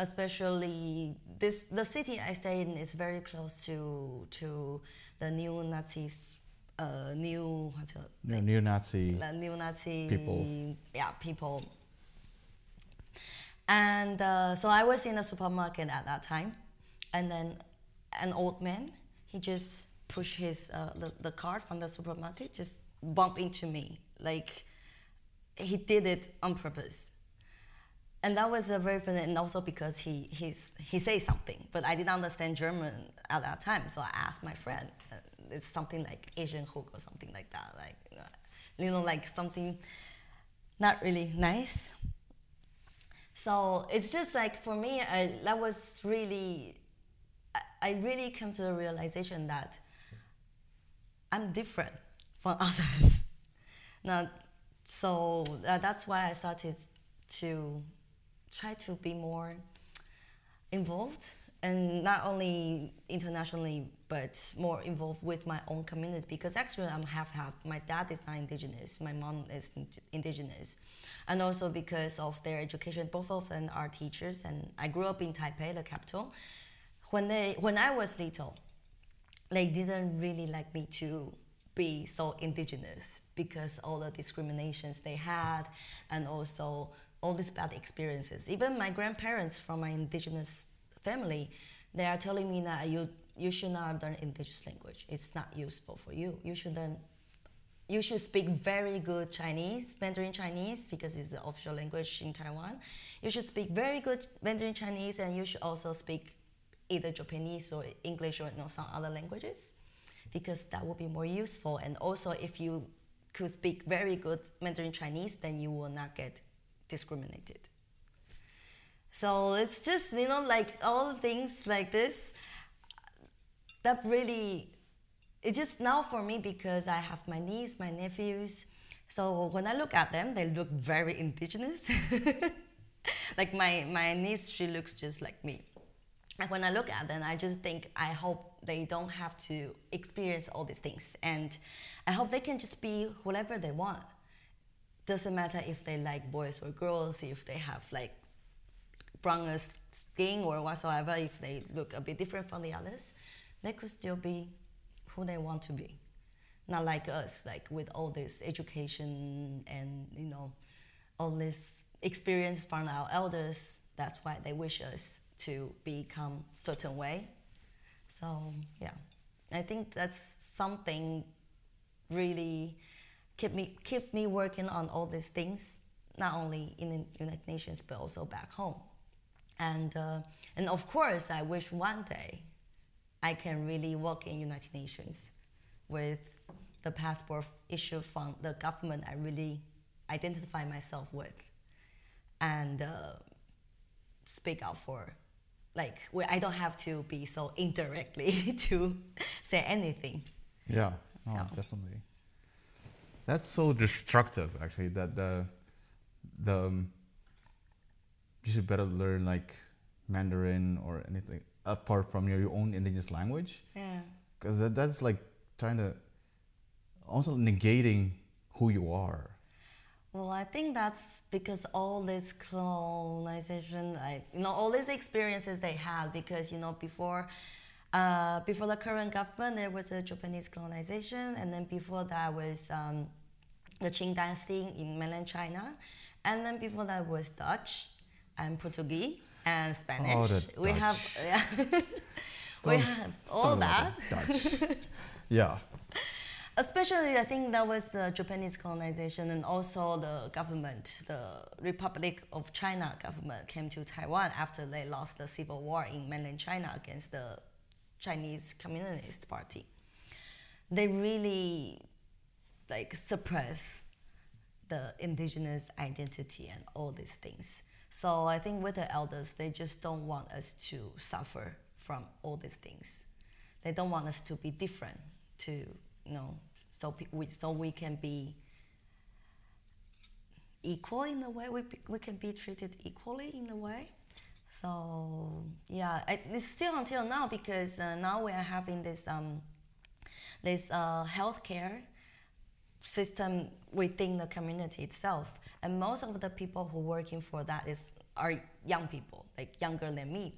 [SPEAKER 3] Especially this, the city I stay in is very close to to the neo Nazis, uh, new what's it,
[SPEAKER 1] Yeah, neo-Nazi.
[SPEAKER 3] the neo-Nazi
[SPEAKER 1] People.
[SPEAKER 3] Yeah, people. And uh, so I was in a supermarket at that time, and then an old man he just pushed his uh, the, the cart from the supermarket just bumped into me like he did it on purpose and that was a very funny and also because he he's, he said something but i didn't understand german at that time so i asked my friend it's something like asian hook or something like that like you know, like something not really nice. So it's just like for me I, that was really I, I really came to the realization that i'm different from others. Now so uh, that's why i started to try to be more involved and not only internationally but more involved with my own community because actually i'm half half. My dad is not indigenous. My mom is indigenous. And also because of their education both of them are teachers and i grew up in taipei the capital. When they when i was little they didn't really like me to be so indigenous because all the discriminations they had and also all these bad experiences. Even my grandparents from my indigenous family, they are telling me that you you should not learn indigenous language. It's not useful for you. You should learn you should speak very good Chinese, Mandarin Chinese, because it's the official language in Taiwan. You should speak very good Mandarin Chinese, and you should also speak either Japanese or English or you know, some other languages, because that would be more useful. And also, if you could speak very good Mandarin Chinese, then you will not get discriminated. So it's just you know like all things like this that really it's just now for me because I have my niece, my nephews. So when I look at them, they look very indigenous. like my, my niece, she looks just like me. And when I look at them, I just think I hope they don't have to experience all these things. And I hope they can just be whatever they want. Doesn't matter if they like boys or girls, if they have like browner skin or whatsoever, if they look a bit different from the others, they could still be who they want to be. Not like us, like with all this education and you know, all this experience from our elders. That's why they wish us to become certain way. So yeah, I think that's something really keep me keep me working on all these things, not only in the United Nations but also back home. And uh, and of course, I wish one day I can really work in United Nations with the passport issue from the government I really identify myself with and uh, speak out for like where I don't have to be so indirectly to say anything.
[SPEAKER 1] Yeah, oh,
[SPEAKER 3] Yeah.
[SPEAKER 1] definitely. That's so destructive, actually. That the the um, you should better learn like Mandarin or anything apart from your, your own indigenous language,
[SPEAKER 3] Yeah.
[SPEAKER 1] because that, that's like trying to also negating who you are.
[SPEAKER 3] Well, I think that's because all this colonization, like you know, all these experiences they had. Because you know, before, uh, before the current government, there was a Japanese colonization, and then before that was um, the Qing Dynasty in mainland China, And then before that was Dutch and Portuguese and Spanish.
[SPEAKER 1] Oh,
[SPEAKER 3] we have yeah. we have all that.
[SPEAKER 1] Dutch. yeah.
[SPEAKER 3] Especially, I think that was the Japanese colonization and also the government, the Republic of China government came to Taiwan after they lost the civil war in mainland China against the Chinese Communist Party. They really like suppress the indigenous identity and all these things. So I think with the elders, they just don't want us to suffer from all these things. They don't want us to be different, to you know, so we so we can be equal in a way. We we can be treated equally in a way. So yeah, it's still until now because uh, now we are having this um, this uh, healthcare system within the community itself. And most of the people who working for that is are young people, like younger than me.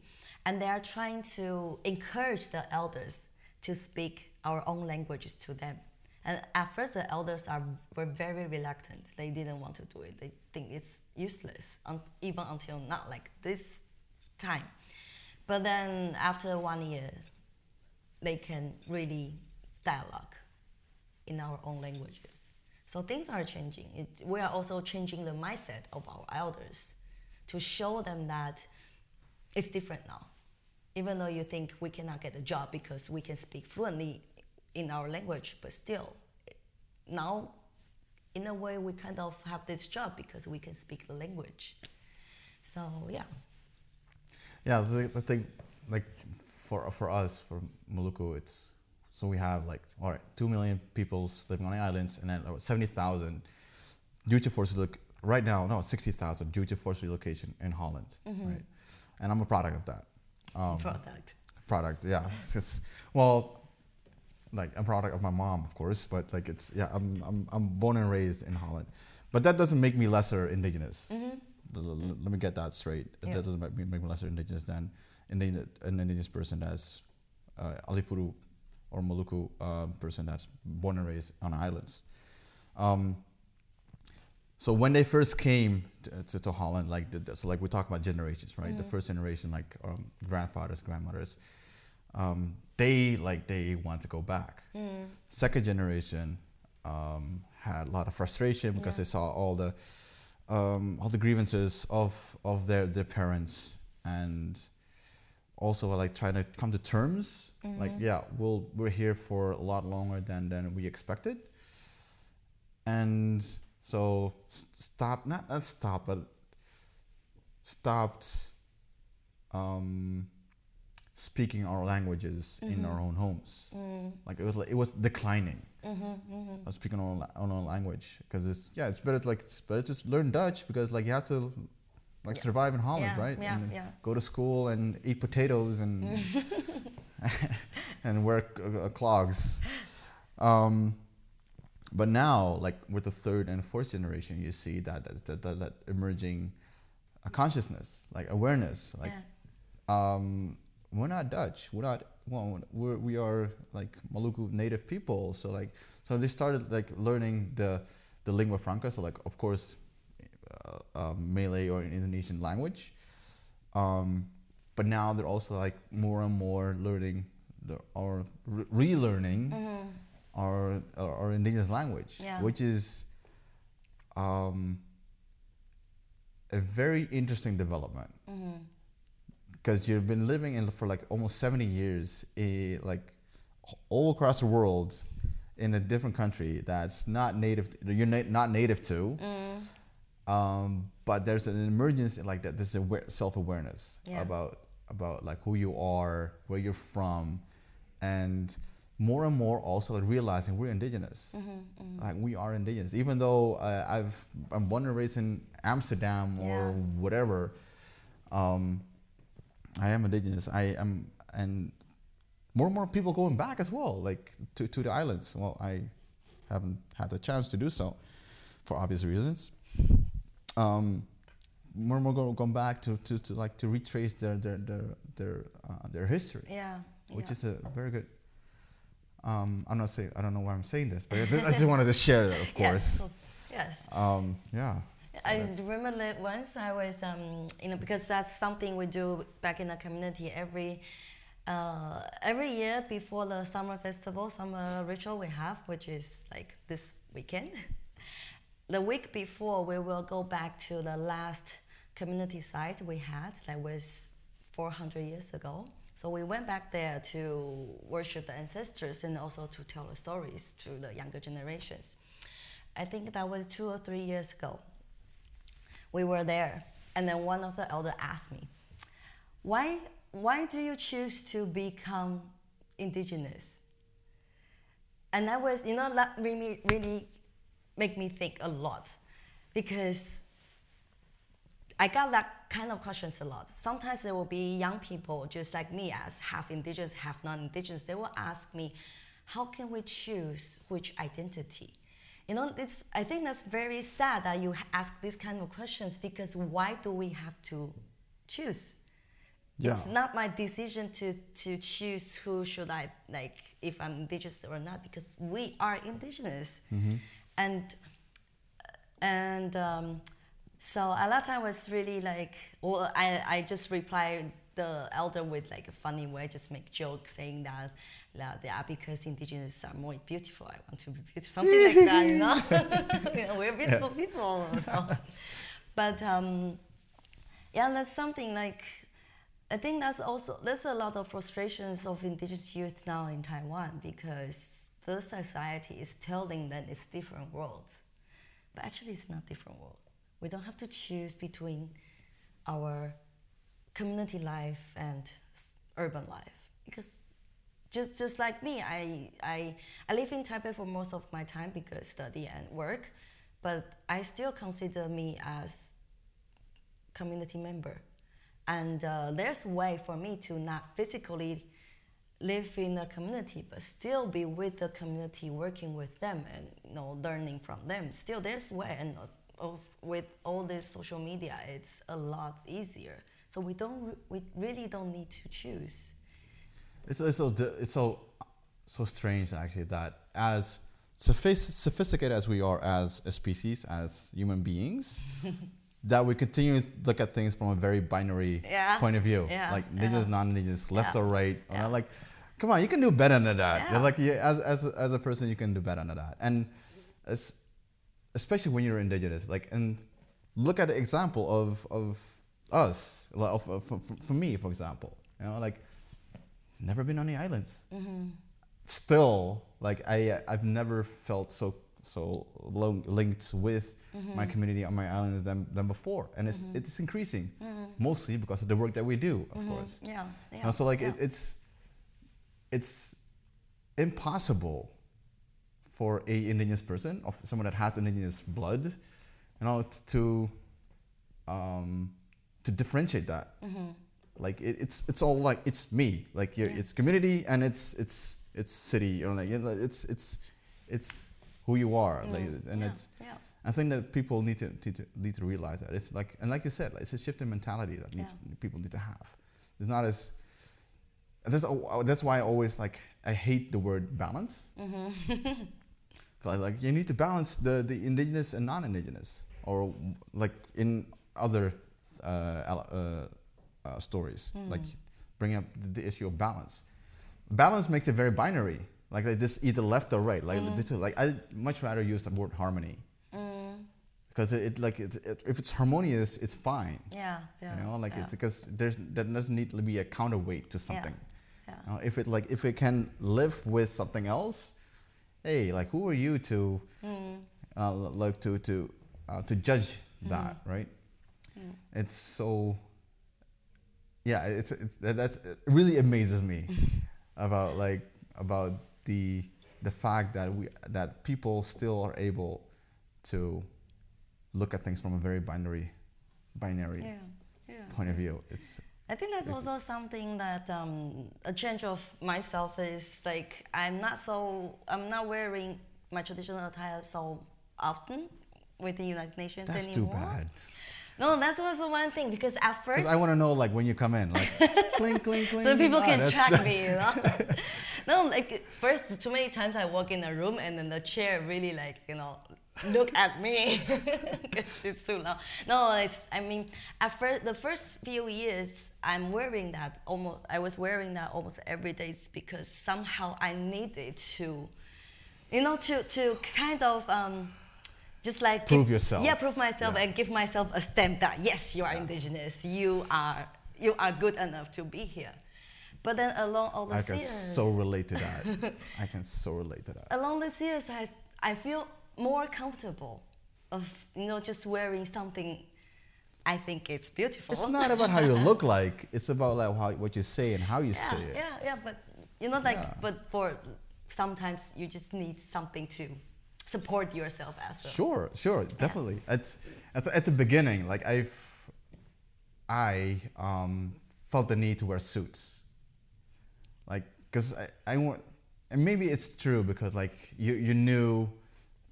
[SPEAKER 3] And they are trying to encourage the elders to speak our own languages to them. And at first the elders are were very reluctant. They didn't want to do it. They think it's useless, un- even until now, like this time. But then after one year, they can really dialogue in our own languages. So things are changing. It, we are also changing the mindset of our elders to show them that it's different now. Even though you think we cannot get a job because we can speak fluently in our language, but still, now, in a way, we kind of have this job because we can speak the language. So yeah,
[SPEAKER 1] Yeah, the thing, like for for us, for Maluku, it's so we have like all right, two million people living on the islands, and then seventy thousand due to forced reloc- right now, no, sixty thousand due to forced relocation in Holland, right? And I'm a product of that. Um,
[SPEAKER 3] product.
[SPEAKER 1] product, yeah. It's, well, like a product of my mom, of course, but like it's yeah, I'm I'm I'm born and raised in Holland, but that doesn't make me lesser indigenous. L- l- Let me get that straight.
[SPEAKER 3] Yeah.
[SPEAKER 1] That doesn't make me, make me lesser indigenous than an indigenous person that's uh, Alifuru or Maluku um, person that's born and raised on islands. Um, so when they first came to, to, to Holland, like the, so like we talk about generations, right? The first generation, like um, grandfathers, grandmothers, um, they like they want to go back. Second generation um, had a lot of frustration because
[SPEAKER 3] Yeah.
[SPEAKER 1] they saw all the um, all the grievances of of their their parents and also like trying to come to terms. Like mm-hmm. yeah, we'll we're here for a lot longer than than we expected. And so s- stop not not stop but stopped um, speaking our languages in our mm-hmm. own homes. Mm. Like it was like it was declining. Mm-hmm, of speaking our own, our language. Because it's yeah it's better to, like it's better to learn Dutch because like you have to like
[SPEAKER 3] Yeah.
[SPEAKER 1] survive in Holland
[SPEAKER 3] Yeah,
[SPEAKER 1] right?
[SPEAKER 3] yeah,
[SPEAKER 1] and
[SPEAKER 3] yeah.
[SPEAKER 1] go to school and eat potatoes and and wear uh, clogs um, but now, like with the third and fourth generation, you see that that's- that, that, that emerging uh, consciousness, like awareness. Like
[SPEAKER 3] yeah.
[SPEAKER 1] um, we're not Dutch. We're not. Well, we're we are like Maluku native people. So like so they started like learning the the lingua franca. So like of course, uh, uh, Malay or Indonesian language. Um, but now they're also like more and more learning the or re- relearning our, our our indigenous language,
[SPEAKER 3] Yeah.
[SPEAKER 1] which is um, a very interesting development. Because you've been living in for like almost 70 years eh, like all across the world in a different country that's not native you're na- not native to um, but there's an emergence in like that this a self-awareness
[SPEAKER 3] Yeah.
[SPEAKER 1] about about like who you are where you're from and more and more also like realizing we're indigenous like we are indigenous even though uh, i've i'm born and raised in amsterdam or
[SPEAKER 3] Yeah.
[SPEAKER 1] whatever um, I am indigenous. I am, and more and more people going back as well, like to, to the islands. Well, I haven't had the chance to do so for obvious reasons. Um, more and more go, going back to, to, to like to retrace their their their their, uh, their history,
[SPEAKER 3] Yeah.
[SPEAKER 1] which
[SPEAKER 3] yeah.
[SPEAKER 1] is a very good. Um, I'm not saying I don't know why I'm saying this, but I just, I just wanted to share that, of course.
[SPEAKER 3] Yes. Yes.
[SPEAKER 1] Um, yeah.
[SPEAKER 3] I
[SPEAKER 1] that's-
[SPEAKER 3] remember that once I was, um, you know, because that's something we do back in the community every uh, every year before the summer festival, summer ritual we have, which is like this weekend. the week before, we will go back to the last community site we had that was 400 years ago. So we went back there to worship the ancestors and also to tell the stories to the younger generations. I think that was two or three years ago. We were there, and then one of the elder asked me, "Why, why do you choose to become indigenous?" And that was, you know, that really, really make me think a lot, because I got that kind of questions a lot. Sometimes there will be young people just like me, as half indigenous, half non-indigenous. They will ask me, "How can we choose which identity?" You know, it's. I think that's very sad that you ask these kind of questions because why do we have to choose? It's not my decision to to choose who should I like if I'm indigenous or not because we are indigenous, mm-hmm. And and um, so at that time was really like well I, I just replied the elder with like a funny way just make joke saying that that yeah because indigenous are more beautiful I want to be beautiful something like that you know, you know we're beautiful people so. But um, yeah that's something like I think that's also there's a lot of frustrations of indigenous youth now in Taiwan because the society is telling them it's different worlds. But actually it's not different world. We don't have to choose between our community life and urban life. Because just just like me I, I i live in taipei for most of my time because study and work. But i still consider me as community member. And uh, there's way for me to not physically live in a community but still be with the community working with them and you know learning from them. Still there's way and of, with all this social media it's a lot easier. So we don't we really don't need to choose.
[SPEAKER 1] It's, it's so it's so so strange actually that as sophis- sophisticated as we are as a species, as human beings, that we continue to look at things from a very binary
[SPEAKER 3] Yeah.
[SPEAKER 1] point of view,
[SPEAKER 3] Yeah,
[SPEAKER 1] like indigenous,
[SPEAKER 3] yeah.
[SPEAKER 1] non-indigenous, left or right. or. Like, come on, you can do better than that. Like, yeah, as as as a person, you can do better than that, and especially when you're indigenous, like, and look at the example of of us, like, of, of, for, for me, for example, you know, like never been on the islands. Mm-hmm. Still, like I, I've never felt so so lo- linked with my mm-hmm. community on my islands than, than before, and it's mm-hmm. it's increasing, mm-hmm. mostly because of the work that we do, of course.
[SPEAKER 3] yeah. Yeah.
[SPEAKER 1] So like
[SPEAKER 3] yeah.
[SPEAKER 1] it, it's it's impossible for a indigenous person, of someone that has indigenous blood, you know, to um, to differentiate that. Like it, it's it's all like it's me, like
[SPEAKER 3] Yeah.
[SPEAKER 1] it's community and it's it's it's city, or like you know, it's it's it's who you are, like, and
[SPEAKER 3] yeah,
[SPEAKER 1] it's
[SPEAKER 3] yeah.
[SPEAKER 1] I think that people need to, need to need to realize that it's like and like you said, like, it's a shift in mentality that needs people need to have. It's not as that's that's why I always like I hate the word balance.
[SPEAKER 3] Mm-hmm.
[SPEAKER 1] like you need to balance the the indigenous and non-indigenous, or like in other uh, uh, uh, stories, like bring up the, the issue of balance. Balance makes it very binary. Like, like this either left or right. Like two- like I much rather use the word harmony
[SPEAKER 3] Mm,
[SPEAKER 1] because it, it like it, it, if it's harmonious, it's fine.
[SPEAKER 3] yeah yeah
[SPEAKER 1] You know, like
[SPEAKER 3] yeah.
[SPEAKER 1] because there's there doesn't need to be a counterweight to something.
[SPEAKER 3] yeah.
[SPEAKER 1] You know, if it like if it can live with something else, hey, like who are you to
[SPEAKER 3] Mm,
[SPEAKER 1] uh, like to to uh, to judge that, right?
[SPEAKER 3] Mm.
[SPEAKER 1] It's so yeah, it's, it's that's it really amazes me about like about the the fact that we that people still are able to look at things from a very binary binary
[SPEAKER 3] yeah yeah
[SPEAKER 1] point of view. It's
[SPEAKER 3] I think that's also something that um, a change of myself is like I'm not so I'm not wearing my traditional attire so often with the United Nations
[SPEAKER 1] that's too
[SPEAKER 3] anymore.
[SPEAKER 1] bad.
[SPEAKER 3] No, that's also one thing because at first
[SPEAKER 1] Because I want to know like when you come in, like clink clink clink.
[SPEAKER 3] so people
[SPEAKER 1] Ah,
[SPEAKER 3] can track me, you know. no, like first too many times I walk in a room and then the chair really like you know look at me because it's too long. No, it's. I mean, at first, the first few years, I'm wearing that almost. I was wearing that almost every day because somehow I needed to, you know, to to kind of. Um, just like
[SPEAKER 1] Prove
[SPEAKER 3] give-
[SPEAKER 1] yourself.
[SPEAKER 3] Yeah, prove myself
[SPEAKER 1] Yeah.
[SPEAKER 3] and give myself a stamp that yes, you are indigenous. You are you are good enough to be here. But then along all the
[SPEAKER 1] I can
[SPEAKER 3] years,
[SPEAKER 1] so relate to that. I can so relate to that.
[SPEAKER 3] along these years, I, I feel more comfortable of you know just wearing something. I think it's beautiful.
[SPEAKER 1] It's not about how you look like. It's about like how, what you say and how you
[SPEAKER 3] yeah,
[SPEAKER 1] say it.
[SPEAKER 3] yeah, yeah. But you know, like,
[SPEAKER 1] Yeah.
[SPEAKER 3] but for sometimes you just need something to support yourself as well.
[SPEAKER 1] Sure, sure, definitely. At, at the, at the beginning, like I've, I um, felt the need to wear suits, like because I, I want, and maybe it's true because like you you knew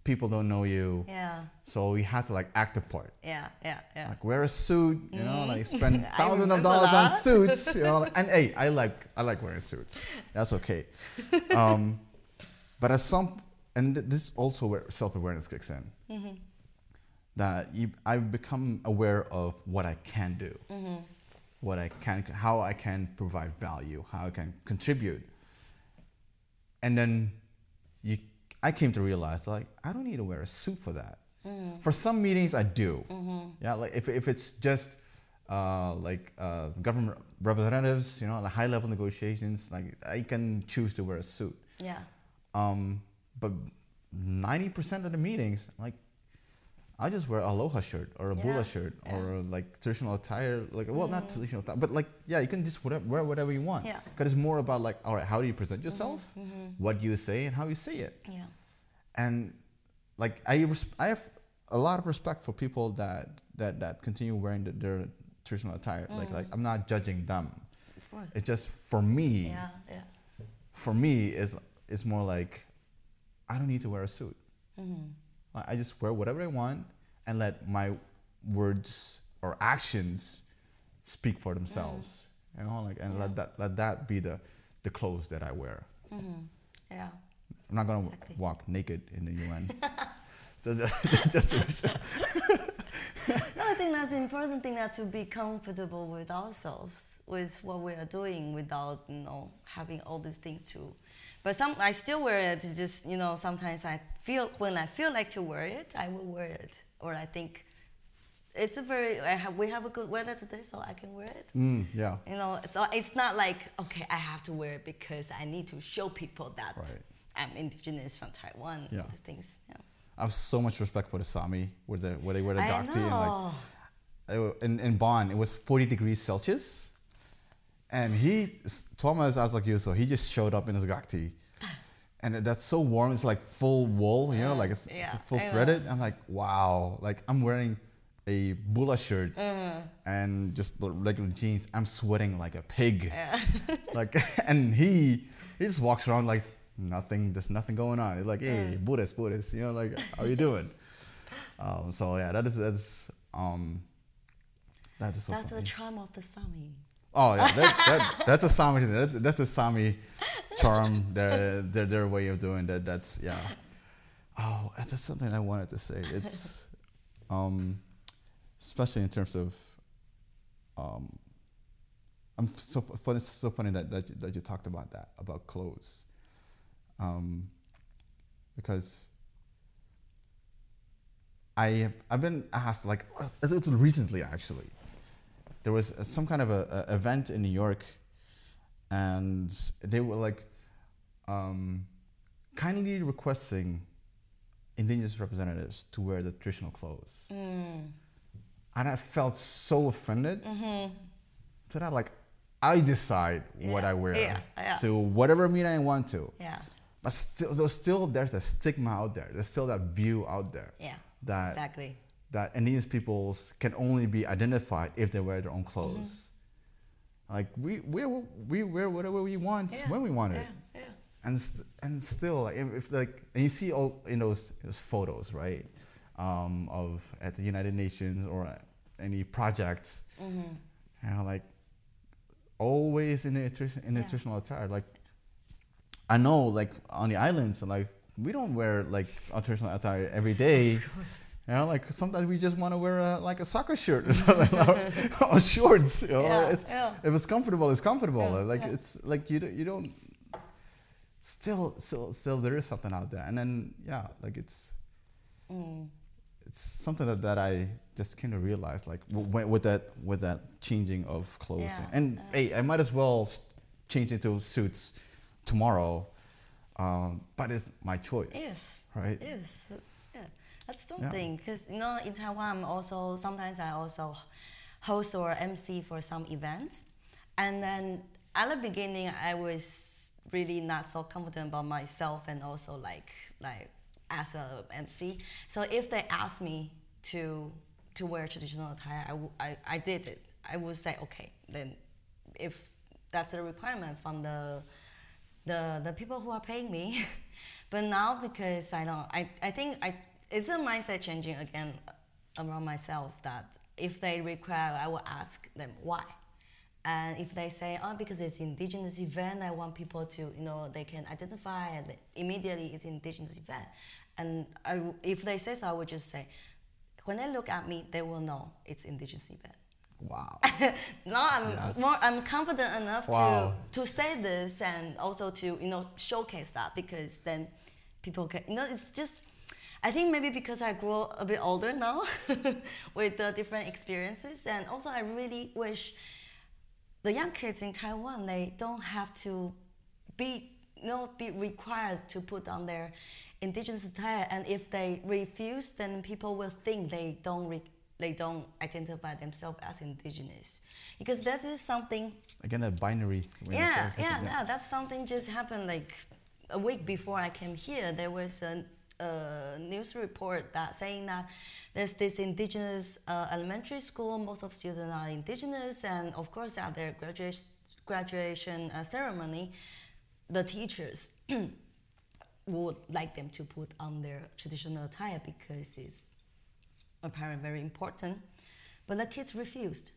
[SPEAKER 1] people don't know you,
[SPEAKER 3] Yeah,
[SPEAKER 1] so you have to like act the part.
[SPEAKER 3] yeah, yeah, yeah.
[SPEAKER 1] Like wear a suit, you know, like spend thousands of dollars on suits, you know. And hey, I like I like wearing suits. That's okay. Um, but at some and this is also where self awareness kicks in.
[SPEAKER 3] Mm-hmm.
[SPEAKER 1] That you, I've become aware of what I can do,
[SPEAKER 3] Mm-hmm.
[SPEAKER 1] what I can, how I can provide value, how I can contribute, and then you, I came to realize like I don't need to wear a suit for that.
[SPEAKER 3] Mm.
[SPEAKER 1] For some meetings, I do.
[SPEAKER 3] Mm-hmm.
[SPEAKER 1] Yeah, like if, if it's just uh, like uh, government representatives, you know, like high level negotiations, like I can choose to wear a suit.
[SPEAKER 3] Yeah,
[SPEAKER 1] Um, but ninety percent of the meetings, like I just wear a aloha shirt or a
[SPEAKER 3] Yeah,
[SPEAKER 1] bula shirt
[SPEAKER 3] yeah.
[SPEAKER 1] or like traditional attire. Like well, not traditional attire, but like yeah, you can just whatever, wear whatever you want.
[SPEAKER 3] Yeah.
[SPEAKER 1] Because it's more about like all right, how do you present yourself,
[SPEAKER 3] Mm-hmm.
[SPEAKER 1] what you say, and how you say it
[SPEAKER 3] yeah,
[SPEAKER 1] and like I, res- I have a lot of respect for people that that that continue wearing the, their traditional attire. Like like I'm not judging them.
[SPEAKER 3] of course.
[SPEAKER 1] It's just for me.
[SPEAKER 3] Yeah, yeah.
[SPEAKER 1] For me, is it's more like I don't need to wear a suit.
[SPEAKER 3] Mm-hmm.
[SPEAKER 1] I I just wear whatever I want and let my words or actions speak for themselves. You know, like and let that let that be the the clothes that I wear.
[SPEAKER 3] Mm-hmm. Yeah.
[SPEAKER 1] I'm not gonna
[SPEAKER 3] Exactly.
[SPEAKER 1] walk naked in the UN.
[SPEAKER 3] No, I think that's the important thing that to be comfortable with ourselves, with what we are doing, without you know having all these things to. But some I still wear it. It's just you know sometimes I feel when I feel like to wear it, I will wear it, or I think it's a very I have, we have a good weather today, so I can wear it.
[SPEAKER 1] Mm, yeah.
[SPEAKER 3] You know, so it's not like okay, I have to wear it because I need to show people that
[SPEAKER 1] Right.
[SPEAKER 3] I'm indigenous from Taiwan.
[SPEAKER 1] Yeah.
[SPEAKER 3] Things. Yeah.
[SPEAKER 1] I have so much respect for the Sami, where they where they wear the
[SPEAKER 3] I
[SPEAKER 1] gakti and like in in Bonn, it was 40 degrees Celsius, and he Thomas I was like you, so he just showed up in his gakti, and that's so warm. It's like full wool, you know, like it's, it's full threaded. I'm like, wow, like I'm wearing a bula shirt
[SPEAKER 3] Mm.
[SPEAKER 1] and just regular jeans. I'm sweating like a pig, yeah. like, and he he just walks around like nothing. There's nothing going on. It's like, hey,
[SPEAKER 3] Mm.
[SPEAKER 1] Bures, bures, you know, like how you doing? um, so yeah, that is that's um. That is so
[SPEAKER 3] That's
[SPEAKER 1] funny.
[SPEAKER 3] the charm of the Sami.
[SPEAKER 1] oh yeah, that, that, that's a Sami thing. That's that's a Sami charm. Their their their way of doing that. That's yeah. Oh, that's something I wanted to say. It's um, especially in terms of um. I'm so funny. It's so funny that that you, that you talked about that about clothes. Um, because I I've been asked like recently actually. There was some kind of a, a event in New York, and they were like, um, kindly requesting indigenous representatives to wear the traditional clothes,
[SPEAKER 3] Mm.
[SPEAKER 1] and I felt so offended. So that like, I decide what
[SPEAKER 3] Mm-hmm.
[SPEAKER 1] I wear
[SPEAKER 3] yeah, yeah.
[SPEAKER 1] to whatever meeting I want to.
[SPEAKER 3] Yeah.
[SPEAKER 1] Still, there's still there's a stigma out there. There's still that view out there
[SPEAKER 3] Yeah.
[SPEAKER 1] that
[SPEAKER 3] Exactly.
[SPEAKER 1] that indigenous peoples can only be identified if they wear their own clothes. Like we we we wear whatever we want
[SPEAKER 3] Mm-hmm. Yeah.
[SPEAKER 1] when we want it,
[SPEAKER 3] Yeah. Yeah.
[SPEAKER 1] and st- and still like if, if like and you see all in those those photos right um, of at the United Nations or any project,
[SPEAKER 3] Mm-hmm.
[SPEAKER 1] you know like always in the in the
[SPEAKER 3] Yeah.
[SPEAKER 1] traditional attire like I know like on the islands like we don't wear like our traditional attire every day. You know, like sometimes we just want to wear a, like a soccer shirt or something, or, or shorts. You know,
[SPEAKER 3] Yeah,
[SPEAKER 1] it's,
[SPEAKER 3] yeah.
[SPEAKER 1] if it's comfortable, it's comfortable.
[SPEAKER 3] Yeah,
[SPEAKER 1] like it's like you don't, you don't. Still, still, still, there is something out there, and then yeah, like it's
[SPEAKER 3] Mm.
[SPEAKER 1] it's something that, that I just kind of realized, like w- with that with that changing of clothes.
[SPEAKER 3] Yeah,
[SPEAKER 1] And hey, I might as well change into suits tomorrow, um, but it's my choice,
[SPEAKER 3] Yes.
[SPEAKER 1] right?
[SPEAKER 3] Yes, yeah, that's something. Because you know, in Taiwan, also sometimes I also host or MC for some events, and then at the beginning, I was really not so confident about myself, and also like like as a MC. So if they ask me to to wear traditional attire, I, w- I, I did it. I would say okay, then if that's a requirement from the the the people who are paying me. but now because I don't, I, I think I it's a mindset changing again around myself that if they require, I will ask them why. And if they say, oh, because it's indigenous event, I want people to, you know, they can identify immediately it's indigenous event. And I if they say so, I would just say, when they look at me, they will know it's indigenous event.
[SPEAKER 1] Wow.
[SPEAKER 3] now I'm
[SPEAKER 1] Yes.
[SPEAKER 3] more I'm confident enough
[SPEAKER 1] Wow.
[SPEAKER 3] to to say this and also to you know showcase that because then people can you know it's just I think maybe because I grew a bit older now with the different experiences and also I really wish the young kids in Taiwan they don't have to be you know be required to put on their indigenous attire and if they refuse then people will think they don't re- they don't identify themselves as indigenous because this is something
[SPEAKER 1] Again, that binary.
[SPEAKER 3] yeah, yeah, yeah. That's something just happened like a week before I came here. There was a, a news report that saying that there's this indigenous uh, elementary school. Most of students are indigenous, and of course, at their graduation graduation uh, ceremony, the teachers would like them to put on their traditional attire because it's apparently very important. But the kids refused.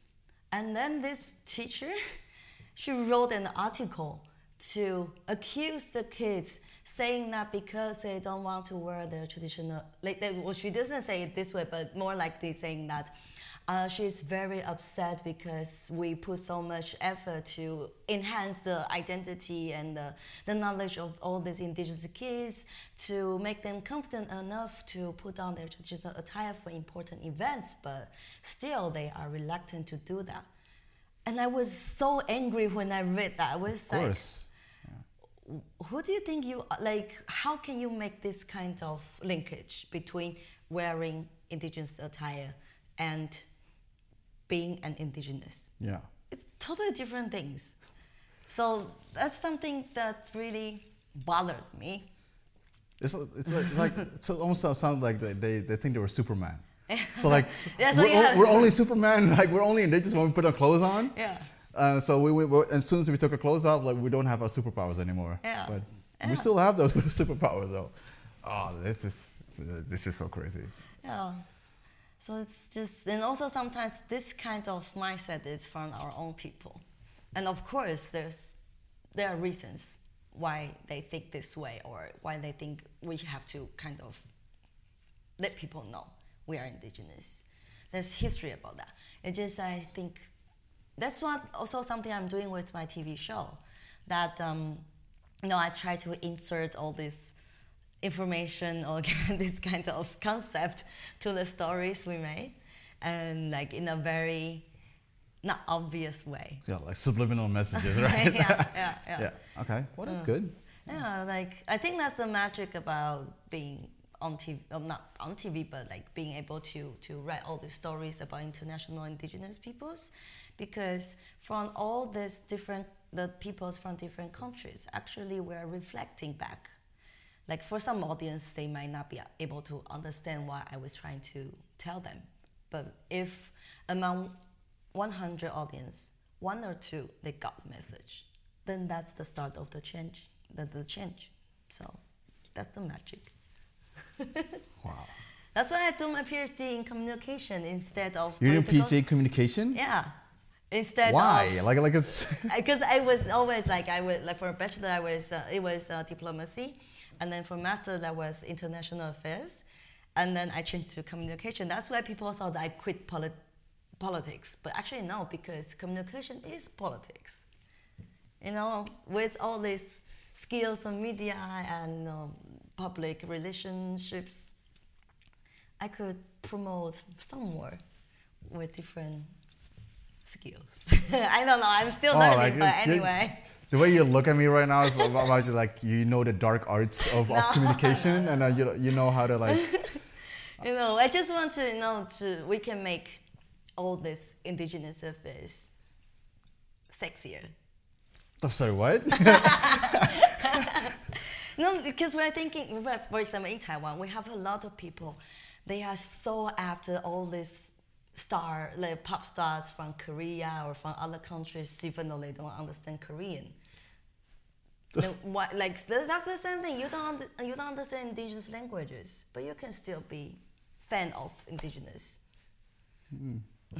[SPEAKER 3] And then this teacher, she wrote an article to accuse the kids, saying that because they don't want to wear their traditional, like, they, well, she doesn't say it this way, but more likely saying that uh, she's very upset because we put so much effort to enhance the identity and the, the knowledge of all these indigenous kids to make them confident enough to put on their traditional attire for important events, but still they are reluctant to do that. And I was so angry when I read that. I was
[SPEAKER 1] Of
[SPEAKER 3] like, who do you think you like how can you make this kind of linkage between wearing indigenous attire and being an indigenous
[SPEAKER 1] Yeah.
[SPEAKER 3] it's totally different things so that's something that really bothers me
[SPEAKER 1] It's, it's like, like it's almost sounds like they, they, they think they were Superman. So like
[SPEAKER 3] Yeah, so
[SPEAKER 1] we're,
[SPEAKER 3] yeah.
[SPEAKER 1] we're only Superman, like we're only indigenous when we put our clothes on.
[SPEAKER 3] yeah
[SPEAKER 1] Uh, so we, we, we- as soon as we took our clothes off, like we don't have our superpowers anymore.
[SPEAKER 3] Yeah.
[SPEAKER 1] But
[SPEAKER 3] Yeah.
[SPEAKER 1] we still have those superpowers though. Oh, this is this is so crazy.
[SPEAKER 3] Yeah. So it's just, and also sometimes this kind of mindset is from our own people, and of course there's there are reasons why they think this way or why they think we have to kind of let people know we are indigenous. There's history about that. It just I think that's what also something I'm doing with my TV show. That um, you know I try to insert all this information or this kind of concept to the stories we made, and like in a very not obvious way.
[SPEAKER 1] Yeah, like subliminal messages, right?
[SPEAKER 3] yeah, yeah, yeah.
[SPEAKER 1] yeah. Okay. Well, that's good.
[SPEAKER 3] Yeah, like I think that's the magic about being on TV, uh, not on TV, but like being able to to write all these stories about international indigenous peoples, because from all these different the peoples from different countries, actually we're reflecting back. Like for some audience, they might not be able to understand what I was trying to tell them, but if among 100 audience, one or two they got the message, then that's the start of the change. The, the change. So that's the magic.
[SPEAKER 1] Wow.
[SPEAKER 3] That's why I do my PhD in communication instead of
[SPEAKER 1] You're doing PhD in communication?
[SPEAKER 3] Yeah. Instead
[SPEAKER 1] Why?
[SPEAKER 3] of
[SPEAKER 1] Like like it's
[SPEAKER 3] because I was always like I was like for a bachelor I was uh, it was uh, diplomacy, and then for master that was international affairs, and then I changed to communication. That's why people thought I quit polit- politics, but actually no, because communication is politics. You know, with all these skills of media and um, public relationships, I could promote some more with different skills. I don't know. I'm still
[SPEAKER 1] Oh,
[SPEAKER 3] learning, but anyway.
[SPEAKER 1] The way you look at me right now is about like you know the dark arts of, of
[SPEAKER 3] No,
[SPEAKER 1] communication, and uh, you you know how to like.
[SPEAKER 3] You know, I just want to you know to we can make all this indigenous affairs sexier.
[SPEAKER 1] i'm sorry, what?
[SPEAKER 3] No, because we're thinking, for example, in Taiwan, we have a lot of people. They are so after all these star, like pop stars from Korea or from other countries, even though they don't understand Korean. Like that's the same thing. You don't you don't understand indigenous languages, but you can still be fan of indigenous.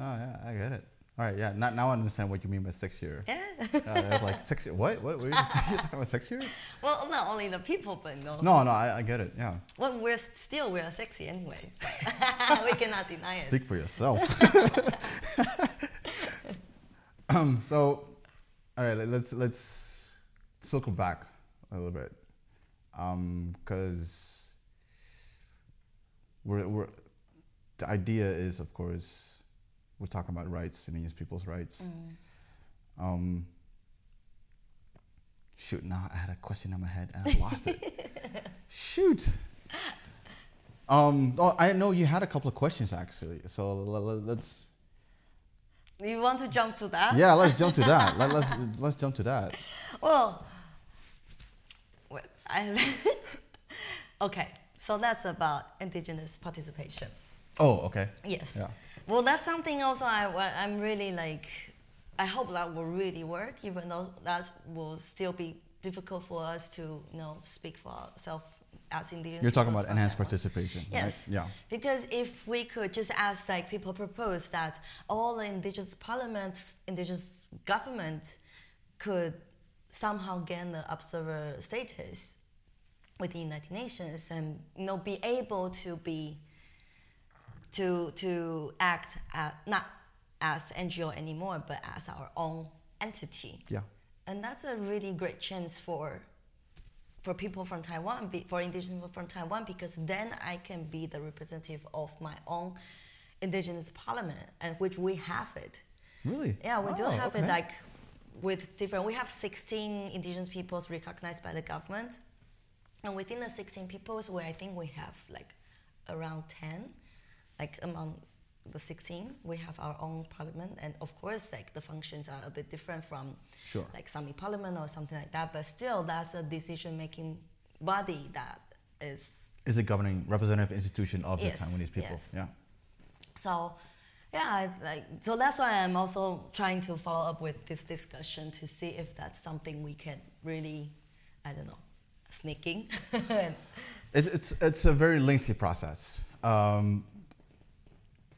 [SPEAKER 1] Oh yeah, I get it. All right, yeah. Now, now I understand what you mean by sexier.
[SPEAKER 3] Yeah.
[SPEAKER 1] Uh, like sexier. What? What? What are you talking about sexier?
[SPEAKER 3] well, not only the people, but no.
[SPEAKER 1] No, no, I, I get it. Yeah.
[SPEAKER 3] Well, we're still we're sexy anyway. we cannot deny it.
[SPEAKER 1] Speak for yourself. um, so, all right, let- let's let's circle back a little bit, because we're we're the idea is, of course, we're talking about rights, Indigenous people's rights. Um, shoot, now I had a question in my head and I lost it. shoot. Um, oh, I know you had a couple of questions actually, so l- l- let's
[SPEAKER 3] You want to jump to that?
[SPEAKER 1] yeah, let's jump to that. Let, let's let's jump to that.
[SPEAKER 3] Well, well I okay. So that's about indigenous participation.
[SPEAKER 1] Oh, okay.
[SPEAKER 3] Yes.
[SPEAKER 1] Yeah.
[SPEAKER 3] Well, that's something also I I'm really like, I hope that will really work, even though that will still be difficult for us to, you know, speak for ourselves as indigenous.
[SPEAKER 1] You're talking about enhanced participation,
[SPEAKER 3] Yes.
[SPEAKER 1] right? Yeah.
[SPEAKER 3] Because if we could just ask, like people propose that all indigenous parliaments, indigenous government could somehow gain the observer status with the United Nations and you know be able to be to to act at, not as NGO anymore, but as our own entity.
[SPEAKER 1] Yeah.
[SPEAKER 3] And that's a really great chance for for people from Taiwan, for indigenous people from Taiwan, because then I can be the representative of my own indigenous parliament, and which we have it.
[SPEAKER 1] Really?
[SPEAKER 3] Yeah, we do
[SPEAKER 1] Oh,
[SPEAKER 3] have it like with different. We have 16 indigenous peoples recognized by the government, and within the 16 peoples, where I think we have like around 10, like among the 16, we have our own parliament, and of course, like the functions are a bit different from
[SPEAKER 1] Sure.
[SPEAKER 3] like Sami parliament or something like that. But still, that's a decision-making body that is
[SPEAKER 1] Is the governing representative institution of
[SPEAKER 3] Yes,
[SPEAKER 1] the Taiwanese people.
[SPEAKER 3] yes.
[SPEAKER 1] Yeah.
[SPEAKER 3] So, yeah, I- like so that's why I'm also trying to follow up with this discussion to see if that's something we can really, I don't know, sneaking.
[SPEAKER 1] It, it's it's a very lengthy process. Um,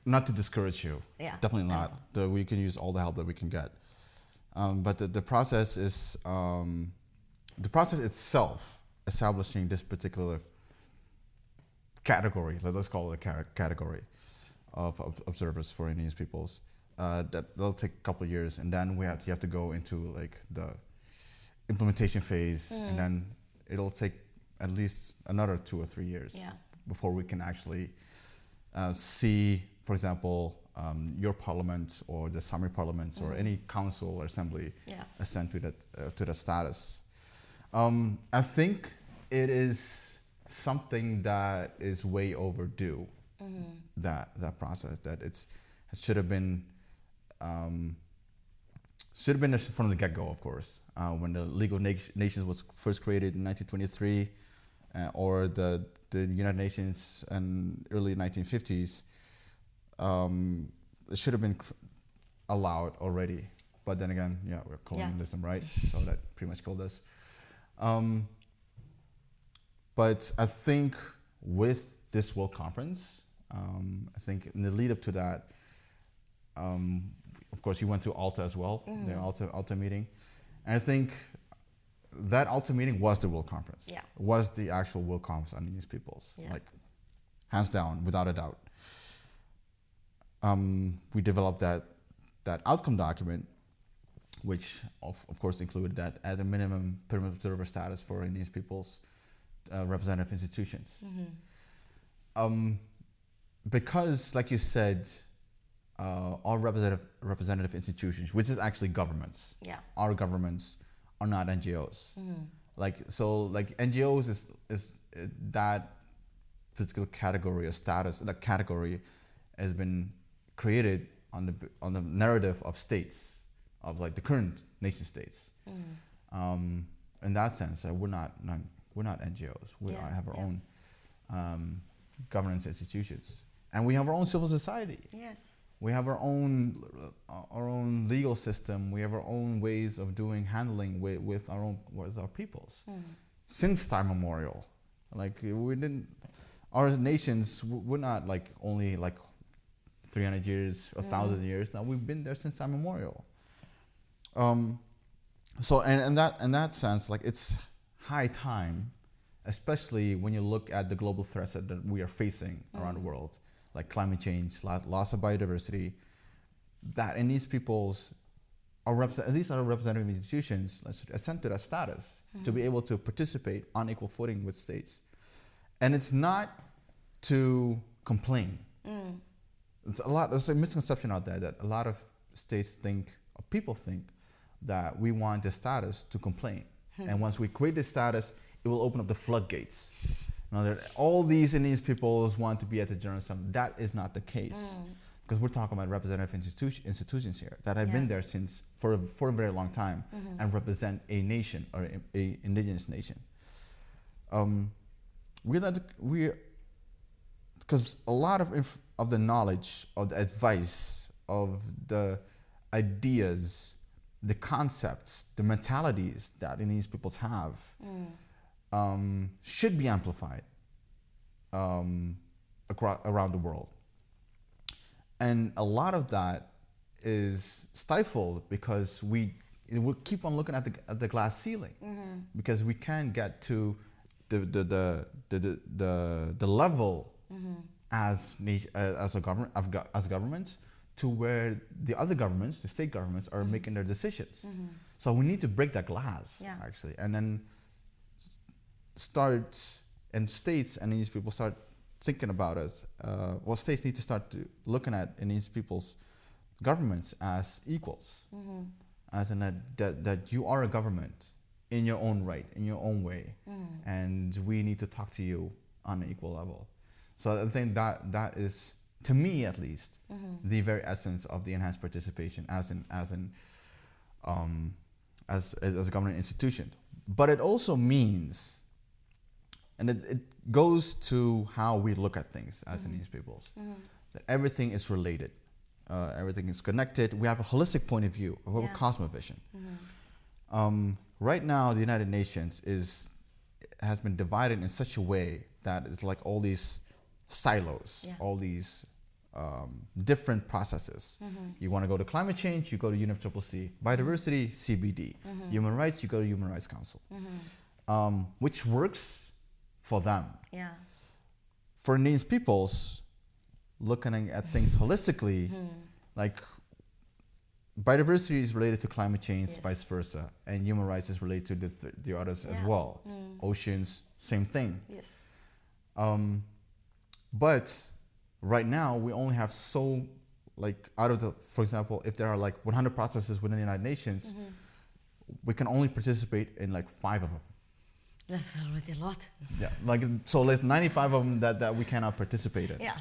[SPEAKER 1] not to discourage you.
[SPEAKER 3] Yeah,
[SPEAKER 1] Definitely not. The, we can use all the help that we can get. Um, but the, the process is um, the process itself establishing this particular category. Let us call it a ca- category of, of observers for Indigenous peoples. Uh, that will take a couple of years, and then we have to, you have to go into like the implementation phase,
[SPEAKER 3] Mm.
[SPEAKER 1] and then it'll take at least another two or three years
[SPEAKER 3] yeah,
[SPEAKER 1] before we can actually uh, see, for example, um, your parliament or the Sami parliaments or
[SPEAKER 3] Mm.
[SPEAKER 1] any council or assembly
[SPEAKER 3] yeah,
[SPEAKER 1] ascend to that uh, to that status. Um, I think it is something that is way overdue.
[SPEAKER 3] mm-hmm.
[SPEAKER 1] That that process that it's it should have been um, should have been from the get go, of course, uh, when the League of Na- Nations was first created in 1923, uh, or the the United Nations in early 1950s. Um, it should have been cr- allowed already, but then again, yeah, we're colonialism, right? So that pretty much killed us. Um, but I think with this World Conference, um, I think in the lead up to that, um, of course, you went to Alta as well, the Alta Alta meeting, and I think that Alta meeting was the World Conference.
[SPEAKER 3] Yeah.
[SPEAKER 1] Was the actual World Conference on Indigenous peoples.
[SPEAKER 3] Yeah.
[SPEAKER 1] Like, hands down, without a doubt. Um, we developed that that outcome document, which of, of course included that at a minimum pyramid observer status for Indigenous peoples uh, representative institutions. Um, because, like you said, uh, our representative representative institutions, which is actually governments,
[SPEAKER 3] Yeah.
[SPEAKER 1] our governments are not NGOs. Like so, like NGOs is is uh, that particular category or status. That category has been created on the on the narrative of states, of like the current nation states. Um, in that sense, uh, we're not, not we're not NGOs. We
[SPEAKER 3] Yeah,
[SPEAKER 1] have our
[SPEAKER 3] yeah.
[SPEAKER 1] own um, governance institutions, and we have our own civil society
[SPEAKER 3] Yes.
[SPEAKER 1] we have our own uh, our own legal system we have our own ways of doing handling with, with our own with our peoples since time memorial like we didn't our nations w- we're not like only like 300 years or 1000 years now we've been there since time memorial. Um so and in that in that sense like it's high time especially when you look at the global threats that, that we are facing around the mm. world like climate change loss of biodiversity that in these people's are represent, at least our representative institutions let's ascend to that status to be mm. able to participate on equal footing with states. And it's not to complain mm. It's a lot there's a misconception out there that a lot of states think or people think that we want the status to complain. Hmm. And once we create the status it will open up the floodgates. Now that all these Indian peoples want to be at the general assembly. That is not the case. Hmm. Because we're talking about representative institution, institutions here that have been there since for a, for a very long time mm-hmm. and represent a nation or a, a indigenous nation. Um, we're not we because a lot of inf- of the knowledge of the advice of the ideas the concepts the mentalities that these peoples have um, should be amplified um, acro- around the world. And a lot of that is stifled because we we keep on looking at the at the glass ceiling. Because we can't get to the the the the the, the, the level Mm-hmm. as nat- uh, as a government as governments to where the other governments the state governments are mm-hmm. making their decisions. Mm-hmm. So we need to break that glass
[SPEAKER 3] Yeah.
[SPEAKER 1] actually. And then s- start and states and these people start thinking about us. Uh, well, states need to start to looking at and these people's governments as equals, as in that, that that you are a government in your own right, in your own way, and we need to talk to you on an equal level. So I think that that is, to me at least, the very essence of the enhanced participation as in as in um, as, as a government institution. But it also means and it, it goes to how we look at things as Indigenous peoples. That everything is related, uh, everything is connected. We have a holistic point of view, a
[SPEAKER 3] Yeah.
[SPEAKER 1] cosmovision. Um, right now, the United Nations is has been divided in such a way that it's like all these silos,
[SPEAKER 3] Yeah.
[SPEAKER 1] all these um, different processes. You want to go to climate change, you go to UNFCCC. Biodiversity, CBD. Human rights, you go to Human Rights Council, um, which works for them.
[SPEAKER 3] Yeah.
[SPEAKER 1] For these peoples, looking at things holistically, like biodiversity is related to climate change,
[SPEAKER 3] Yes.
[SPEAKER 1] vice versa, and human rights is related to the, th- the others as
[SPEAKER 3] Yeah.
[SPEAKER 1] well. Oceans, same thing.
[SPEAKER 3] Yes.
[SPEAKER 1] Um, but right now, we only have so, like, out of the, for example, if there are like 100 processes within the United Nations, we can only participate in like five of them.
[SPEAKER 3] That's already a lot.
[SPEAKER 1] Yeah, like so there's 95 of them that, that we cannot participate in.
[SPEAKER 3] Yeah.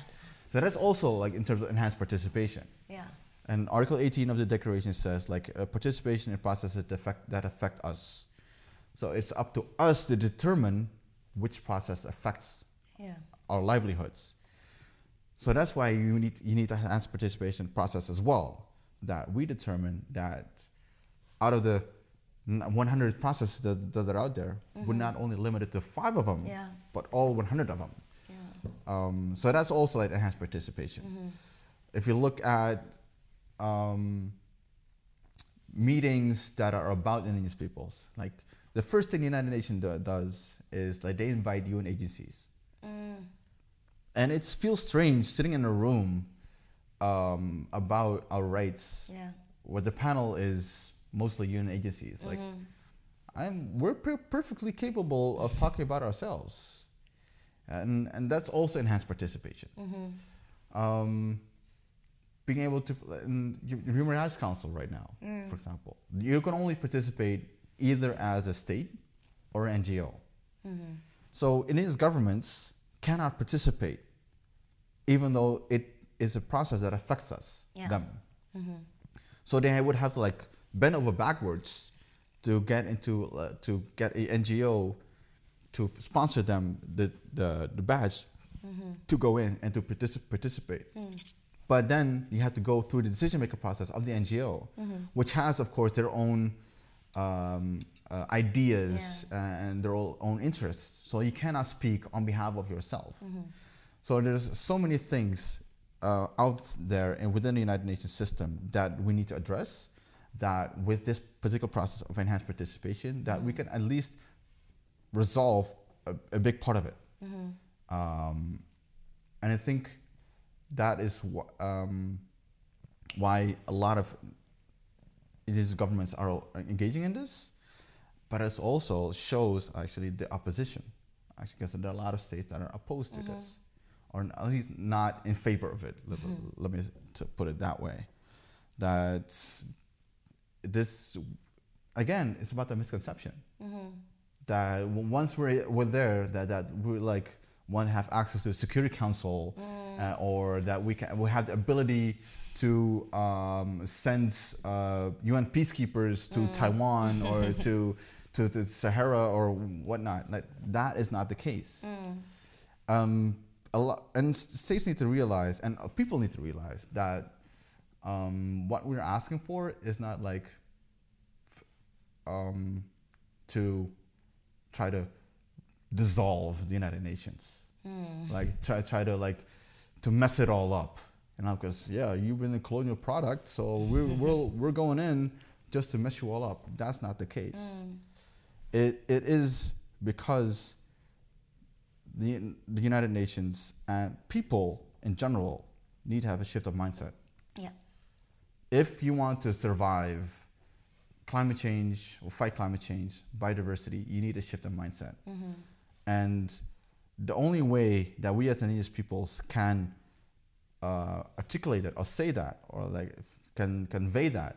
[SPEAKER 1] So that's also like in terms of enhanced participation.
[SPEAKER 3] Yeah.
[SPEAKER 1] And Article 18 of the Declaration says like uh, participation in processes that affect, that affect us. So it's up to us to determine which process affects
[SPEAKER 3] Yeah.
[SPEAKER 1] Our livelihoods. So that's why you need you need to enhance participation process as well. That we determine that out of the 100 processes that, that are out there, we're not only limited to five of them,
[SPEAKER 3] Yeah.
[SPEAKER 1] but all 100 of them.
[SPEAKER 3] Yeah.
[SPEAKER 1] Um, so that's also like enhanced participation. If you look at um, meetings that are about indigenous peoples, like the first thing the United Nations do, does is like they invite UN agencies, and it feels strange sitting in a room um, about our rights,
[SPEAKER 3] Yeah.
[SPEAKER 1] where the panel is mostly UN agencies. Like, I'm we're per- perfectly capable of talking about ourselves, and and that's also enhanced participation. Um, being able to in the Human Rights Council right now, for example, you can only participate either as a state or NGO. So in these governments cannot participate, even though it is a process that affects us,
[SPEAKER 3] Yeah.
[SPEAKER 1] them. Mhm. So then I would have to like bend over backwards to get into uh, to get a NGO to sponsor them the the, the badge to go in and to partici- participate. But then you have to go through the decision maker process of the NGO, which has of course their own um, uh, ideas and their own interests. So you cannot speak on behalf of yourself. So there's so many things uh, out there and within the United Nations system that we need to address. That with this particular process of enhanced participation, that we can at least resolve a, a big part of it. Um, and I think that is wh- um, why a lot of these governments are engaging in this. But it also shows actually the opposition, actually, because there are a lot of states that are opposed to mm-hmm. this, or at least not in favor of it. Let, mm-hmm. let me to put it that way. That this, again, it's about the misconception mm-hmm. that once we're, we're there, that, that we're like want to have access to the Security Council, mm. uh, or that we can we have the ability to um, send uh, UN peacekeepers to Taiwan or to, to to Sahara or whatnot. Like that is not the case. Um, a lot, and states need to realize, and uh, people need to realize that um, what we're asking for is not like f- um, to try to dissolve the United Nations, like try try to like to mess it all up. You know, because yeah, you've been a colonial product, so we're we're we're going in just to mess you all up. That's not the case. Mm. It it is because the the United Nations and people in general need to have a shift of mindset.
[SPEAKER 3] Yeah.
[SPEAKER 1] If you want to survive climate change or fight climate change, biodiversity, you need a shift in mindset. Mm-hmm. And the only way that we as indigenous peoples can uh, articulate it or say that or like can convey that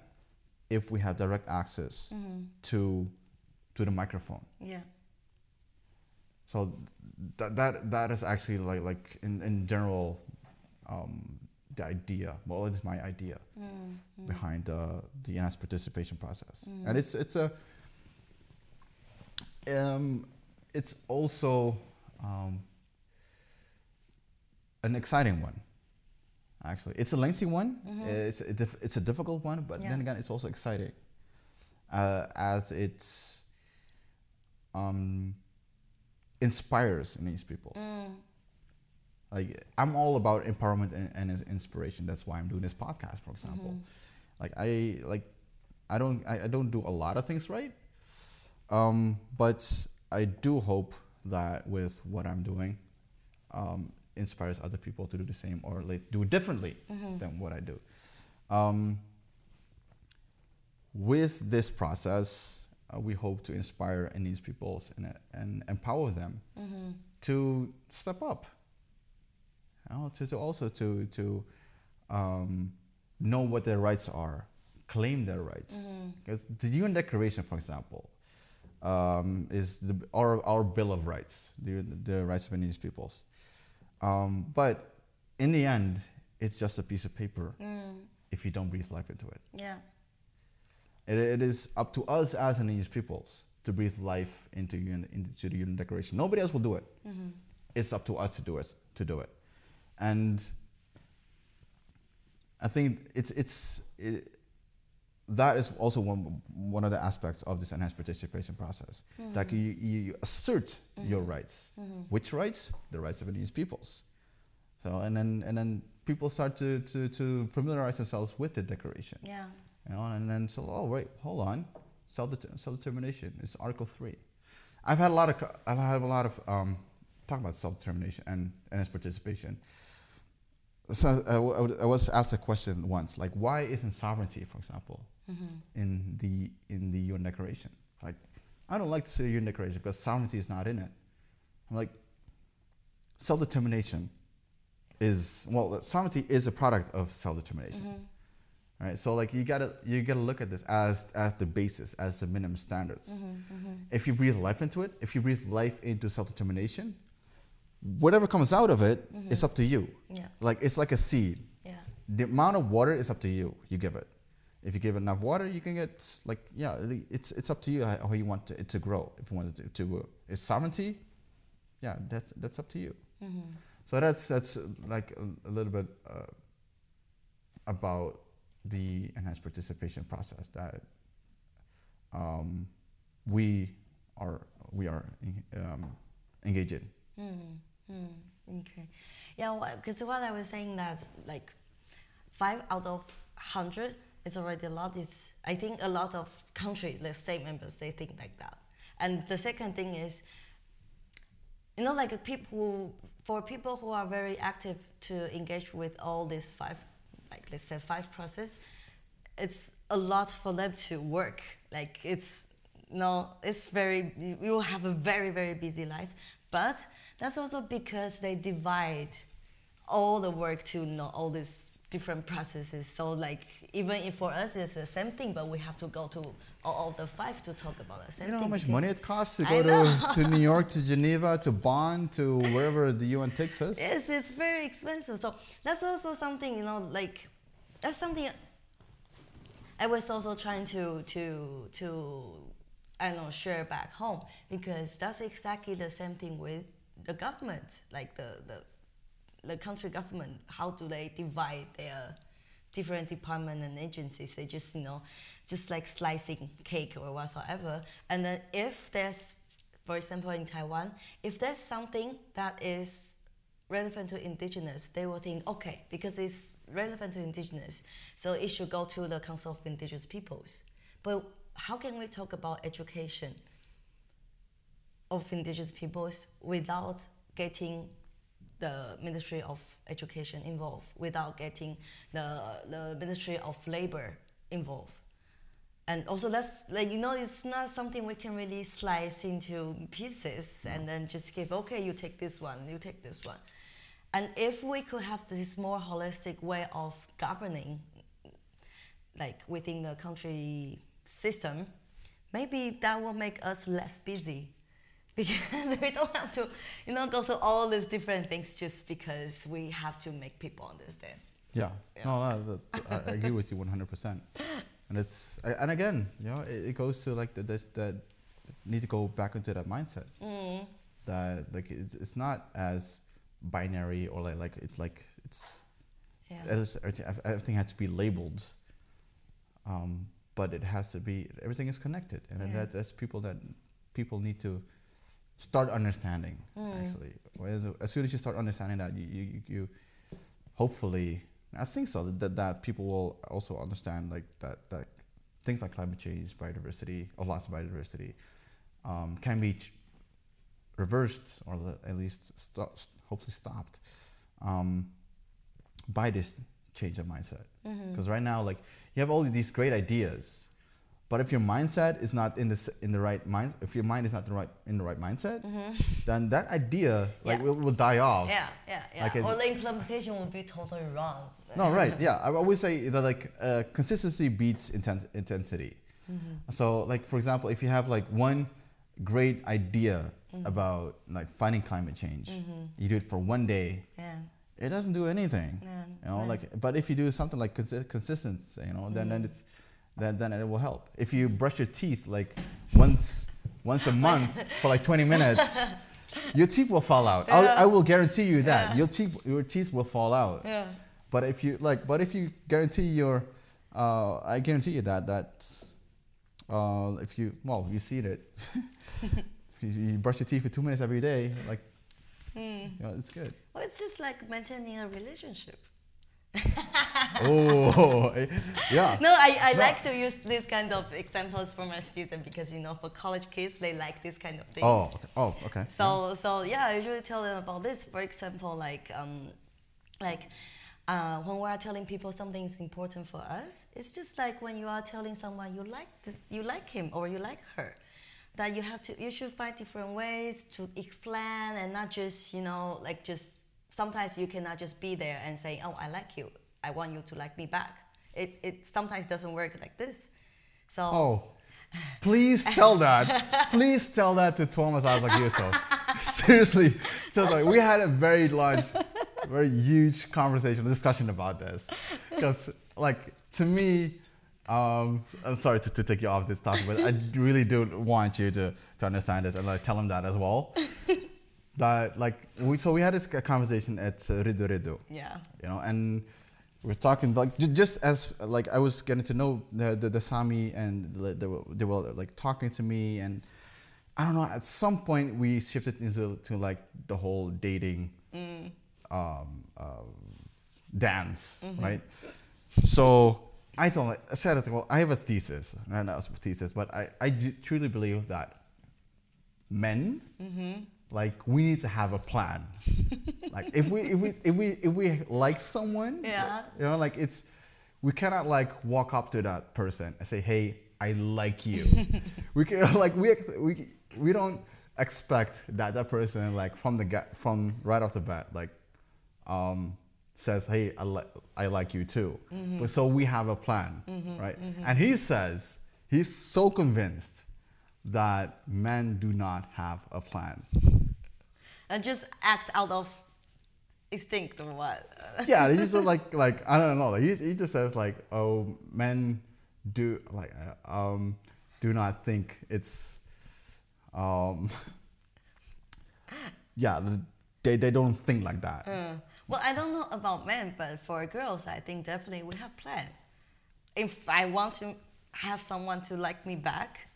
[SPEAKER 1] if we have direct access to to the microphone.
[SPEAKER 3] Yeah.
[SPEAKER 1] So that that that is actually like like in, in general um, the idea. Well, it is my idea behind the the enhanced participation process, and it's it's a um, it's also um, an exciting one. Actually, it's a lengthy one. It's a diff- it's a difficult one, but
[SPEAKER 3] Yeah.
[SPEAKER 1] then again, it's also exciting, uh, as it um, inspires these people. Like I'm all about empowerment and, and inspiration. That's why I'm doing this podcast, for example. Like I like I don't I, I don't do a lot of things right, um, but I do hope that with what I'm doing, um, inspires other people to do the same or like do it differently than what I do. Um, with this process, uh, we hope to inspire Indian peoples and, and empower them to step up. You know, to, to also to to um, know what their rights are, claim their rights. Because the UN Declaration, for example, um, is the, our our Bill of Rights, the, the rights of Indigenous peoples. Um, but in the end, it's just a piece of paper if you don't breathe life into it.
[SPEAKER 3] Yeah.
[SPEAKER 1] It, it is up to us as indigenous peoples to breathe life into, UN, into the UN Declaration. Nobody else will do it. It's up to us to do it. To do it, and I think it's it's it, that is also one one of the aspects of this enhanced participation process. That mm-hmm. you, you assert mm-hmm. your rights. Mm-hmm. Which rights? The rights of indigenous peoples. So and then and then people start to, to, to familiarize themselves with the declaration.
[SPEAKER 3] Yeah.
[SPEAKER 1] You know, and then so oh wait, hold on. self self determination. is Article Three. I've had a lot of I've had a lot of um, talk about self determination and and its participation. So I, w- I I was asked a question once, like why isn't sovereignty, for example, Mm-hmm. in the in the UN Declaration? Like, I don't like to say UN Declaration because sovereignty is not in it. I'm like, self determination is well, sovereignty is a product of self determination. Mm-hmm. Right, so like you gotta you gotta look at this as as the basis, as the minimum standards. Mm-hmm, if you breathe life into it, if you breathe life into self determination, whatever comes out of it, it's up to you.
[SPEAKER 3] Yeah.
[SPEAKER 1] Like it's like a seed.
[SPEAKER 3] Yeah.
[SPEAKER 1] The amount of water is up to you. You give it. If you give it enough water, you can get like yeah. It's it's up to you how, you want it to grow. If you want it to, to grow, it's sovereignty. Yeah, that's that's up to you. So that's that's uh, like a, a little bit uh, about the enhanced participation process that um, we are we are um, engaged in.
[SPEAKER 3] Mm, okay. Yeah, because what I was saying that like five out of hundred is already a lot. Is I think a lot of country, the state members, they think like that. And the second thing is, you know, like people who, for people who are very active to engage with all these five, like let's say five process, it's a lot for them to work. Like it's no, it's very you have a very very busy life, but that's also because they divide all the work to you know all these different processes. So like even if for us it's the same thing, but we have to go to all of the five to talk about the same
[SPEAKER 1] You know how much money it costs to go to, to New York, to Geneva, to Bonn, to wherever the UN takes us?
[SPEAKER 3] Yes, it's very expensive. So that's also something you know, like that's something I was also trying to to to I don't know share back home because that's exactly the same thing with the government, like the the the country government. How do they divide their different department and agencies? They just you know just like slicing cake or whatsoever. And then if there's for example, in Taiwan, if there's something that is relevant to indigenous, they will think, okay, because it's relevant to indigenous, so it should go to the Council of Indigenous Peoples. But how can we talk about education of indigenous peoples without getting the Ministry of Education involved, without getting the, the Ministry of Labor involved? and also that's like you know it's not something we can really slice into pieces and then just give okay you take this one you take this one. And if we could have this more holistic way of governing like within the country system maybe that will make us less busy because we don't have to you know go through all these different things just because we have to make people understand
[SPEAKER 1] Yeah. No, no that, I, agree with you 100%. And it's and again, you know, it, it goes to like the, need to go back into that mindset
[SPEAKER 3] mm.
[SPEAKER 1] that like it's it's not as binary or like like it's like it's
[SPEAKER 3] yeah
[SPEAKER 1] as everything has to be labeled. Um, but it has to be everything is connected, and
[SPEAKER 3] Yeah.
[SPEAKER 1] that, that's people that people need to start understanding.
[SPEAKER 3] Mm.
[SPEAKER 1] Actually, as, as soon as you start understanding that, you you, you, hopefully I think so that, that people will also understand like that that things like climate change, biodiversity, or loss of biodiversity, um, can be ch- reversed or le- at least st- hopefully stopped um, by this change of mindset.
[SPEAKER 3] Mm-hmm.
[SPEAKER 1] Because right now, like you have all these great ideas, but if your mindset is not in the in the right mind, if your mind is not the right in the right mindset, mm-hmm. then that idea like
[SPEAKER 3] Yeah.
[SPEAKER 1] will, will die off.
[SPEAKER 3] Yeah, yeah, yeah.
[SPEAKER 1] Like it-
[SPEAKER 3] or the implementation will be totally wrong.
[SPEAKER 1] No, right. Yeah, I always say that like uh, consistency beats intens- intensity. Mm-hmm. So, like for example, if you have like one great idea mm-hmm. about like fighting climate change, you do it for one day,
[SPEAKER 3] Yeah,
[SPEAKER 1] it doesn't do anything.
[SPEAKER 3] yeah.
[SPEAKER 1] You know,
[SPEAKER 3] right.
[SPEAKER 1] like but if you do something like consi- consistency, you know, then then it's then then it will help. If you brush your teeth like once once a month for like 20 minutes, your teeth will fall out.
[SPEAKER 3] Yeah.
[SPEAKER 1] I'll, I will guarantee you that
[SPEAKER 3] Yeah.
[SPEAKER 1] your teeth your teeth will fall out.
[SPEAKER 3] yeah.
[SPEAKER 1] But if you like, but if you guarantee your, uh, I guarantee you that that, uh, if you well you see it, you, you brush your teeth for two minutes every day, like,
[SPEAKER 3] Hmm.
[SPEAKER 1] you know, it's good.
[SPEAKER 3] Well, it's just like maintaining a relationship.
[SPEAKER 1] Oh, yeah.
[SPEAKER 3] No, I, I like to use these kind of examples for my students because you know for college kids they like this kind of things.
[SPEAKER 1] Oh, okay. oh, okay.
[SPEAKER 3] So so yeah, I usually tell them about this. For example, like um, like uh, when we are telling people something is important for us, it's just like when you are telling someone you like this, you like him or you like her. That you have to, you should find different ways to explain and not just you know like just sometimes you cannot just be there and say oh I like you, I want you to like me back. It it sometimes doesn't work like this. So
[SPEAKER 1] Oh, please tell that. please tell that to Thomas Aslak Seriously, so like we had a very large, very huge conversation, discussion about this, because like to me, um, I'm sorry to, to take you off this topic, but I really do want you to to understand this and like tell him that as well. that like we so we had this conversation at uh, Riddu
[SPEAKER 3] yeah.
[SPEAKER 1] you know and we're talking like ju- just as like i was getting to know the the, the sami and they were, they were like talking to me and i don't know at some point we shifted into to like the whole dating um, uh, dance right? So i told like i said well i have a thesis not a thesis but i i do truly believe that men like we need to have a plan. Like if we if we if we if we like someone
[SPEAKER 3] Yeah.
[SPEAKER 1] you know like it's we cannot like walk up to that person and say hey i like you. We can like we we we don't expect that that person like from the get from right off the bat like um says hey i like i like you too. Mm-hmm. But so we have a plan mm-hmm, right? Mm-hmm. and he says he's so convinced that men do not have a plan
[SPEAKER 3] And just act out of instinct or what?
[SPEAKER 1] yeah, he just like like I don't know. Like he, he just says like, oh, men do like uh, um do not think it's um yeah they they don't think like that.
[SPEAKER 3] Uh, well, I don't know about men, but for girls, I think definitely we have plan. If I want to have someone to like me back,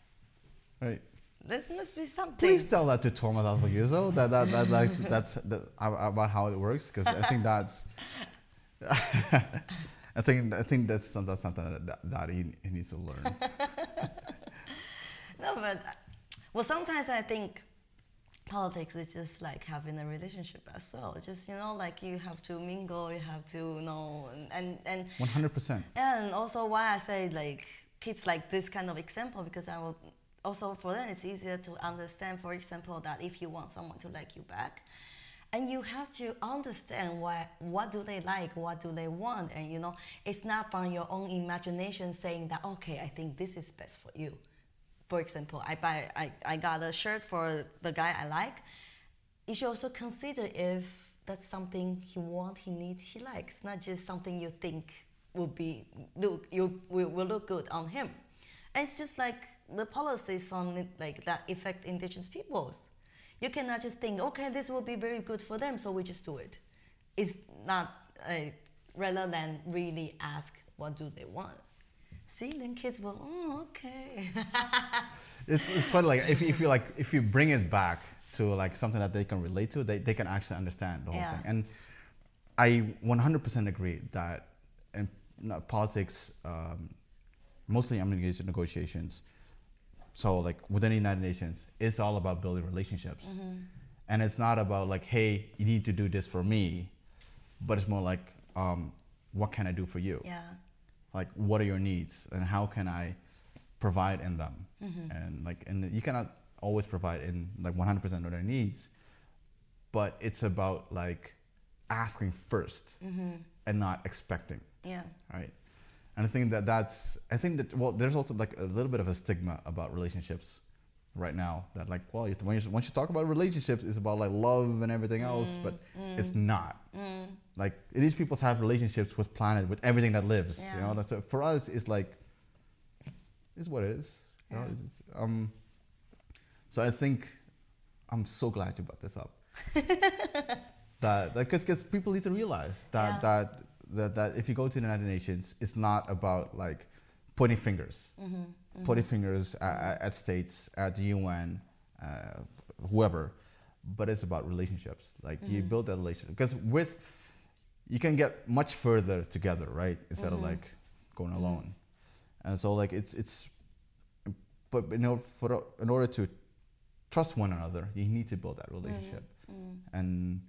[SPEAKER 1] Right.
[SPEAKER 3] This must be something.
[SPEAKER 1] Please tell that to Thomas Aslak that that that like that's that, about how it works because I think that's I think I think that's some- that's something that, that he, he needs to learn.
[SPEAKER 3] No, but well, sometimes I think politics is just like having a relationship as well. Just you know, like you have to mingle, you have to know, and and, and
[SPEAKER 1] One hundred percent.
[SPEAKER 3] Yeah, And also why I say like kids like this kind of example because I will also for them it's easier to understand. For example, that if you want someone to like you back, and you have to understand what what do they like, what do they want, and you know it's not from your own imagination saying that okay, I think this is best for you. For example, I buy I, I got a shirt for the guy I like. You should also consider if that's something he wants, he needs, he likes, not just something you think will be look you will, will look good on him. And it's just like the policies on like that affect indigenous peoples. You cannot just think, okay, this will be very good for them, so we just do it. It's not uh, rather than really ask what do they want. See, then kids will, oh, okay.
[SPEAKER 1] It's, it's funny like if, if you like if you bring it back to like something that they can relate to they, they can actually understand the whole
[SPEAKER 3] Yeah.
[SPEAKER 1] thing and i 100% agree that in politics um, mostly i'm engaged in negotiations so like within the united nations it's all about building relationships. Mm-hmm. And it's not about like hey you need to do this for me but it's more like um, what can i do for you?
[SPEAKER 3] Yeah.
[SPEAKER 1] like what are your needs and how can i provide in them? Mm-hmm. And like and you cannot always provide in like 100% of their needs but it's about like asking 1st mm-hmm. and not expecting
[SPEAKER 3] Yeah.
[SPEAKER 1] right and i think that that's i think that well there's also like a little bit of a stigma about relationships right now that like well you- when you, once you talk about relationships it's about like love and everything else mm, but mm. it's not mm. like these people have relationships with planet with everything that lives you know
[SPEAKER 3] Yeah.
[SPEAKER 1] that's for us it's like it's what it is you know
[SPEAKER 3] Yeah.
[SPEAKER 1] it's, it's, um so i think i'm so glad you brought this up that because because people need to realize that
[SPEAKER 3] Yeah.
[SPEAKER 1] that that that if you go to the United Nations, it's not about like pointing fingers,
[SPEAKER 3] Mm-hmm.
[SPEAKER 1] pointing fingers at, at states, at the UN, uh, whoever, but it's about relationships. Like you
[SPEAKER 3] Mm-hmm.
[SPEAKER 1] build that relationship because with you can get much further together, right? Instead of like going alone. And so like it's it's but in order for in order to trust one another, you need to build that relationship. And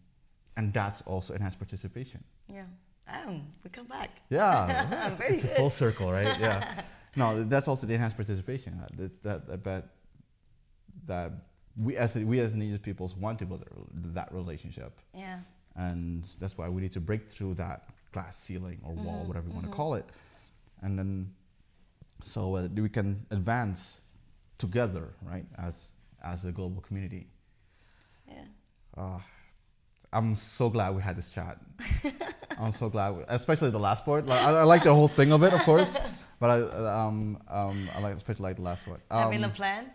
[SPEAKER 1] and that's also enhanced participation.
[SPEAKER 3] Yeah. Um, we come back.
[SPEAKER 1] Yeah, it's a full circle, right? Yeah. no, that's also the enhanced participation. Uh, That's that that that, that we as we as indigenous peoples want to build that relationship,
[SPEAKER 3] Yeah.
[SPEAKER 1] and that's why we need to break through that glass ceiling or wall,
[SPEAKER 3] Mm-hmm,
[SPEAKER 1] whatever you want to call it, and then so uh, we can advance together, right? As as a global community.
[SPEAKER 3] Yeah.
[SPEAKER 1] Uh, I'm so glad we had this chat. I'm so glad, we, especially the last part. Like, I, I like the whole thing of it, of course, but I um um I like especially like the last one. Um,
[SPEAKER 3] Having a plan?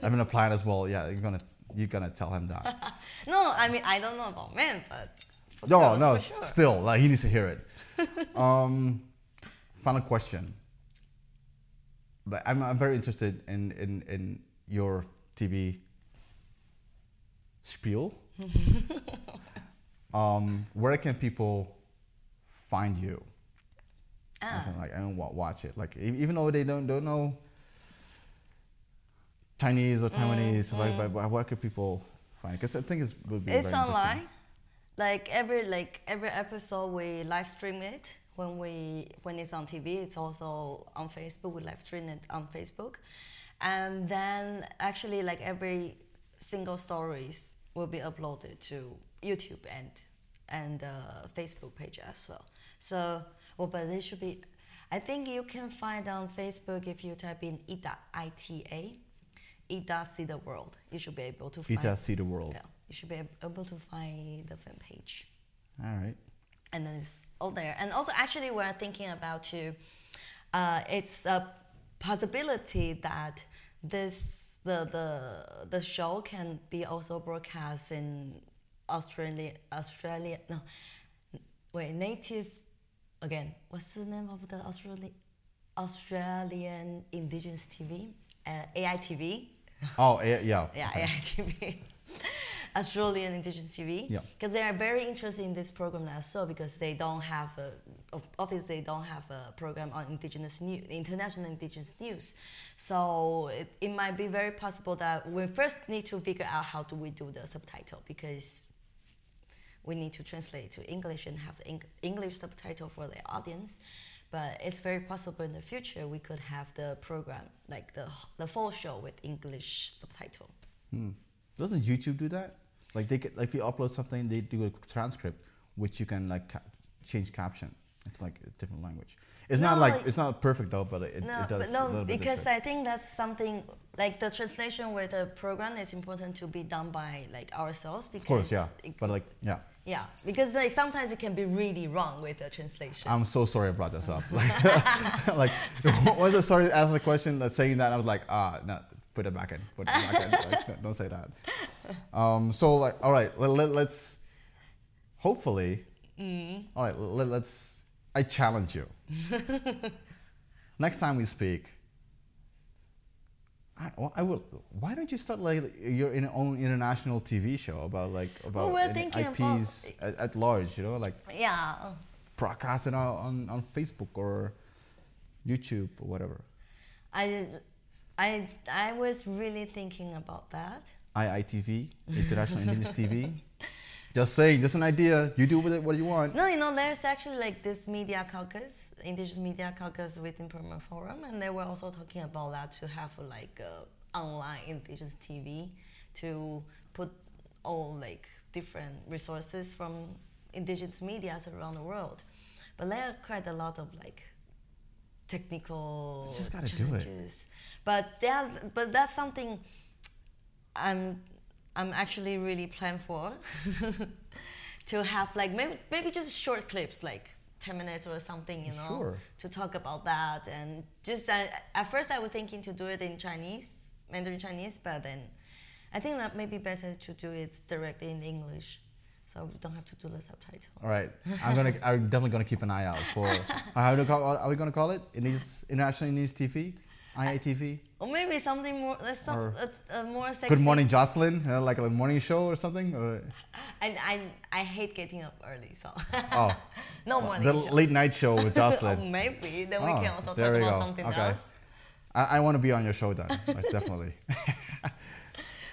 [SPEAKER 1] having a plan as well. Yeah, you're gonna you're gonna tell him that.
[SPEAKER 3] No, I mean I don't know about men, but
[SPEAKER 1] no, no,
[SPEAKER 3] sure.
[SPEAKER 1] still like he needs to hear it. um, final question. Like, I'm I'm very interested in in in your TV spiel. Um, where can people find you? As
[SPEAKER 3] Ah.
[SPEAKER 1] in, like and wa- watch it. Like even though they don't don't know Chinese or Taiwanese, like but, but where can people find? Because I think it would be
[SPEAKER 3] It's online. Like every like every episode, we live stream it when we when it's on TV. It's also on Facebook. We live stream it on Facebook, and then actually like every single stories will be uploaded to YouTube and and uh, Facebook page as well. So well, but it should be. I think you can find on Facebook if you type in Ita I T A, Ita see the world. You should be able to find.
[SPEAKER 1] Ita see the world.
[SPEAKER 3] Yeah, you should be able to find the fan page,
[SPEAKER 1] All right.
[SPEAKER 3] and then it's all there. And also, actually, we're thinking about to, uh, it's a possibility that this the the the show can be also broadcast in Australia Australia no wait native again what's the name of the Australia Australian Indigenous TV uh, AITV
[SPEAKER 1] Oh yeah, yeah.
[SPEAKER 3] yeah,
[SPEAKER 1] okay.
[SPEAKER 3] AITV, Australian Indigenous TV.
[SPEAKER 1] Yeah.
[SPEAKER 3] Because they are very interested in this program as well because they don't have a, obviously they don't have a program on Indigenous news, international Indigenous news. So it, it might be very possible that we first need to figure out how do we do the subtitle because we need to translate to English and have Eng- English subtitle for the audience. But it's very possible in the future we could have the program, like the, the full show with English subtitle.
[SPEAKER 1] Hmm. Doesn't YouTube do that? Like they get, like if you upload something, they do a transcript, which you can like ca- change caption. It's like a different language. It's not
[SPEAKER 3] No,
[SPEAKER 1] like
[SPEAKER 3] like-
[SPEAKER 1] it's not perfect though, but it,
[SPEAKER 3] no,
[SPEAKER 1] it does.
[SPEAKER 3] but
[SPEAKER 1] a
[SPEAKER 3] no,
[SPEAKER 1] little bit
[SPEAKER 3] because
[SPEAKER 1] different.
[SPEAKER 3] I think that's something like the translation with the program is important to be done by like ourselds because
[SPEAKER 1] of course, yeah. But like, yeah.
[SPEAKER 3] Yeah, because like sometimes it can be really wrong with the translation.
[SPEAKER 1] I'm so sorry I brought this up. Like, like once I started asking the question, like, saying that, I was like, ah, no, put it back in. Put it back in. Like, don't say that. Um, so like, all right, let, let, let's hopefully.
[SPEAKER 3] Mm.
[SPEAKER 1] All right, let, let's. I challenge you. Next time we speak, I, I will. Why don't you start like your own international TV show about like about
[SPEAKER 3] about-
[SPEAKER 1] IPs at, at large? You know, like
[SPEAKER 3] yeah,
[SPEAKER 1] broadcast it on, on Facebook or YouTube or whatever.
[SPEAKER 3] I, I, I was really thinking about that.
[SPEAKER 1] IITV, International Indigenous TV. Just saying, just an idea. You do with it what you want.
[SPEAKER 3] No, you know, there's actually like this media caucus, indigenous media caucus within Perm Forum, and they were also talking about that to have like a online indigenous TV to put all like different resources from indigenous medias around the world. But there are quite a lot of like technical
[SPEAKER 1] You just gotta do it.
[SPEAKER 3] challenges. But yeah, but that's something I'm I'm actually really plan for to have like maybe maybe just short clips like 10 minutes or something you know
[SPEAKER 1] Sure.
[SPEAKER 3] to talk about that and just uh, at first I was thinking to do it in Chinese Mandarin Chinese but then I think that may be better to do it directly in English so we don't have to do the subtitle
[SPEAKER 1] All right, I'm gonna. I'm definitely gonna keep an eye out for. How do call, are we gonna call it? Indigenous, International news TV.
[SPEAKER 4] IATV.
[SPEAKER 3] Or maybe something more, uh, some,
[SPEAKER 4] Or
[SPEAKER 3] uh, uh, more sexy.
[SPEAKER 4] Good Morning Jocelyn, you know, like a morning show or something. Or,
[SPEAKER 3] And I, I hate getting up early, so
[SPEAKER 4] oh,
[SPEAKER 3] no morning.
[SPEAKER 4] the
[SPEAKER 3] show.
[SPEAKER 4] late night show with
[SPEAKER 3] Oh,
[SPEAKER 4] Jocelyn.
[SPEAKER 3] maybe then we
[SPEAKER 4] Oh,
[SPEAKER 3] can also talk
[SPEAKER 4] we
[SPEAKER 3] about
[SPEAKER 4] go.
[SPEAKER 3] something
[SPEAKER 4] Okay.
[SPEAKER 3] else.
[SPEAKER 4] I, I want to be on your show then, like, definitely.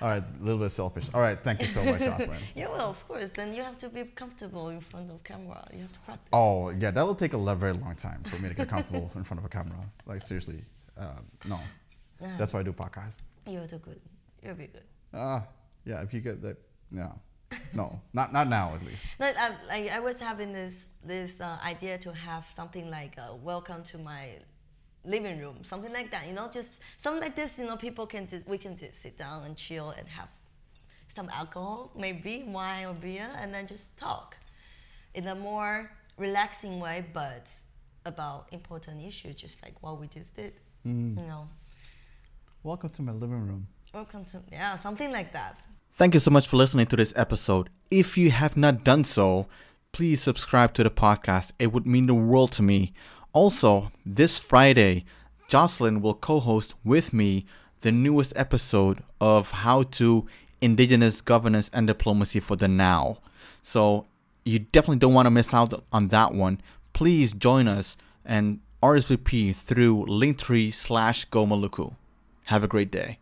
[SPEAKER 4] All right, a little bit selfish. All right, thank you so much, Jocelyn.
[SPEAKER 3] Yeah, well, of course. Then you have to be comfortable in front of camera. You have to practice.
[SPEAKER 4] Oh yeah, that'll take a very long time for me to get comfortable in front of a camera. Like seriously, um, no.
[SPEAKER 3] Yeah.
[SPEAKER 4] That's why I do podcast.
[SPEAKER 3] You'll do good. You'll be good.
[SPEAKER 4] Ah, yeah. If you get that, no, no, not not now at least.
[SPEAKER 3] Like, I, I, I was having this this uh, idea to have something like uh, "Welcome to my living room," something like that. You know, just something like this. You know, people can just, we can just sit down and chill and have some alcohol, maybe wine or beer, and then just talk in a more relaxing way, but about important issues, just like what we just did.
[SPEAKER 4] Mm.
[SPEAKER 3] You know,
[SPEAKER 4] Welcome to my living room.
[SPEAKER 3] welcome to yeah, something like that.
[SPEAKER 1] Thank you so much for listening to this episode. If you have not done so, please subscribe to the podcast. It would mean the world to me. Also, this Friday, Jocelyn will co host with me the newest episode of How to Indigenous Governance and Diplomacy for the Now. So, you definitely don't want to miss out on that one. Please join us and RSVP through linktree slash Gomaluku. Have a great day.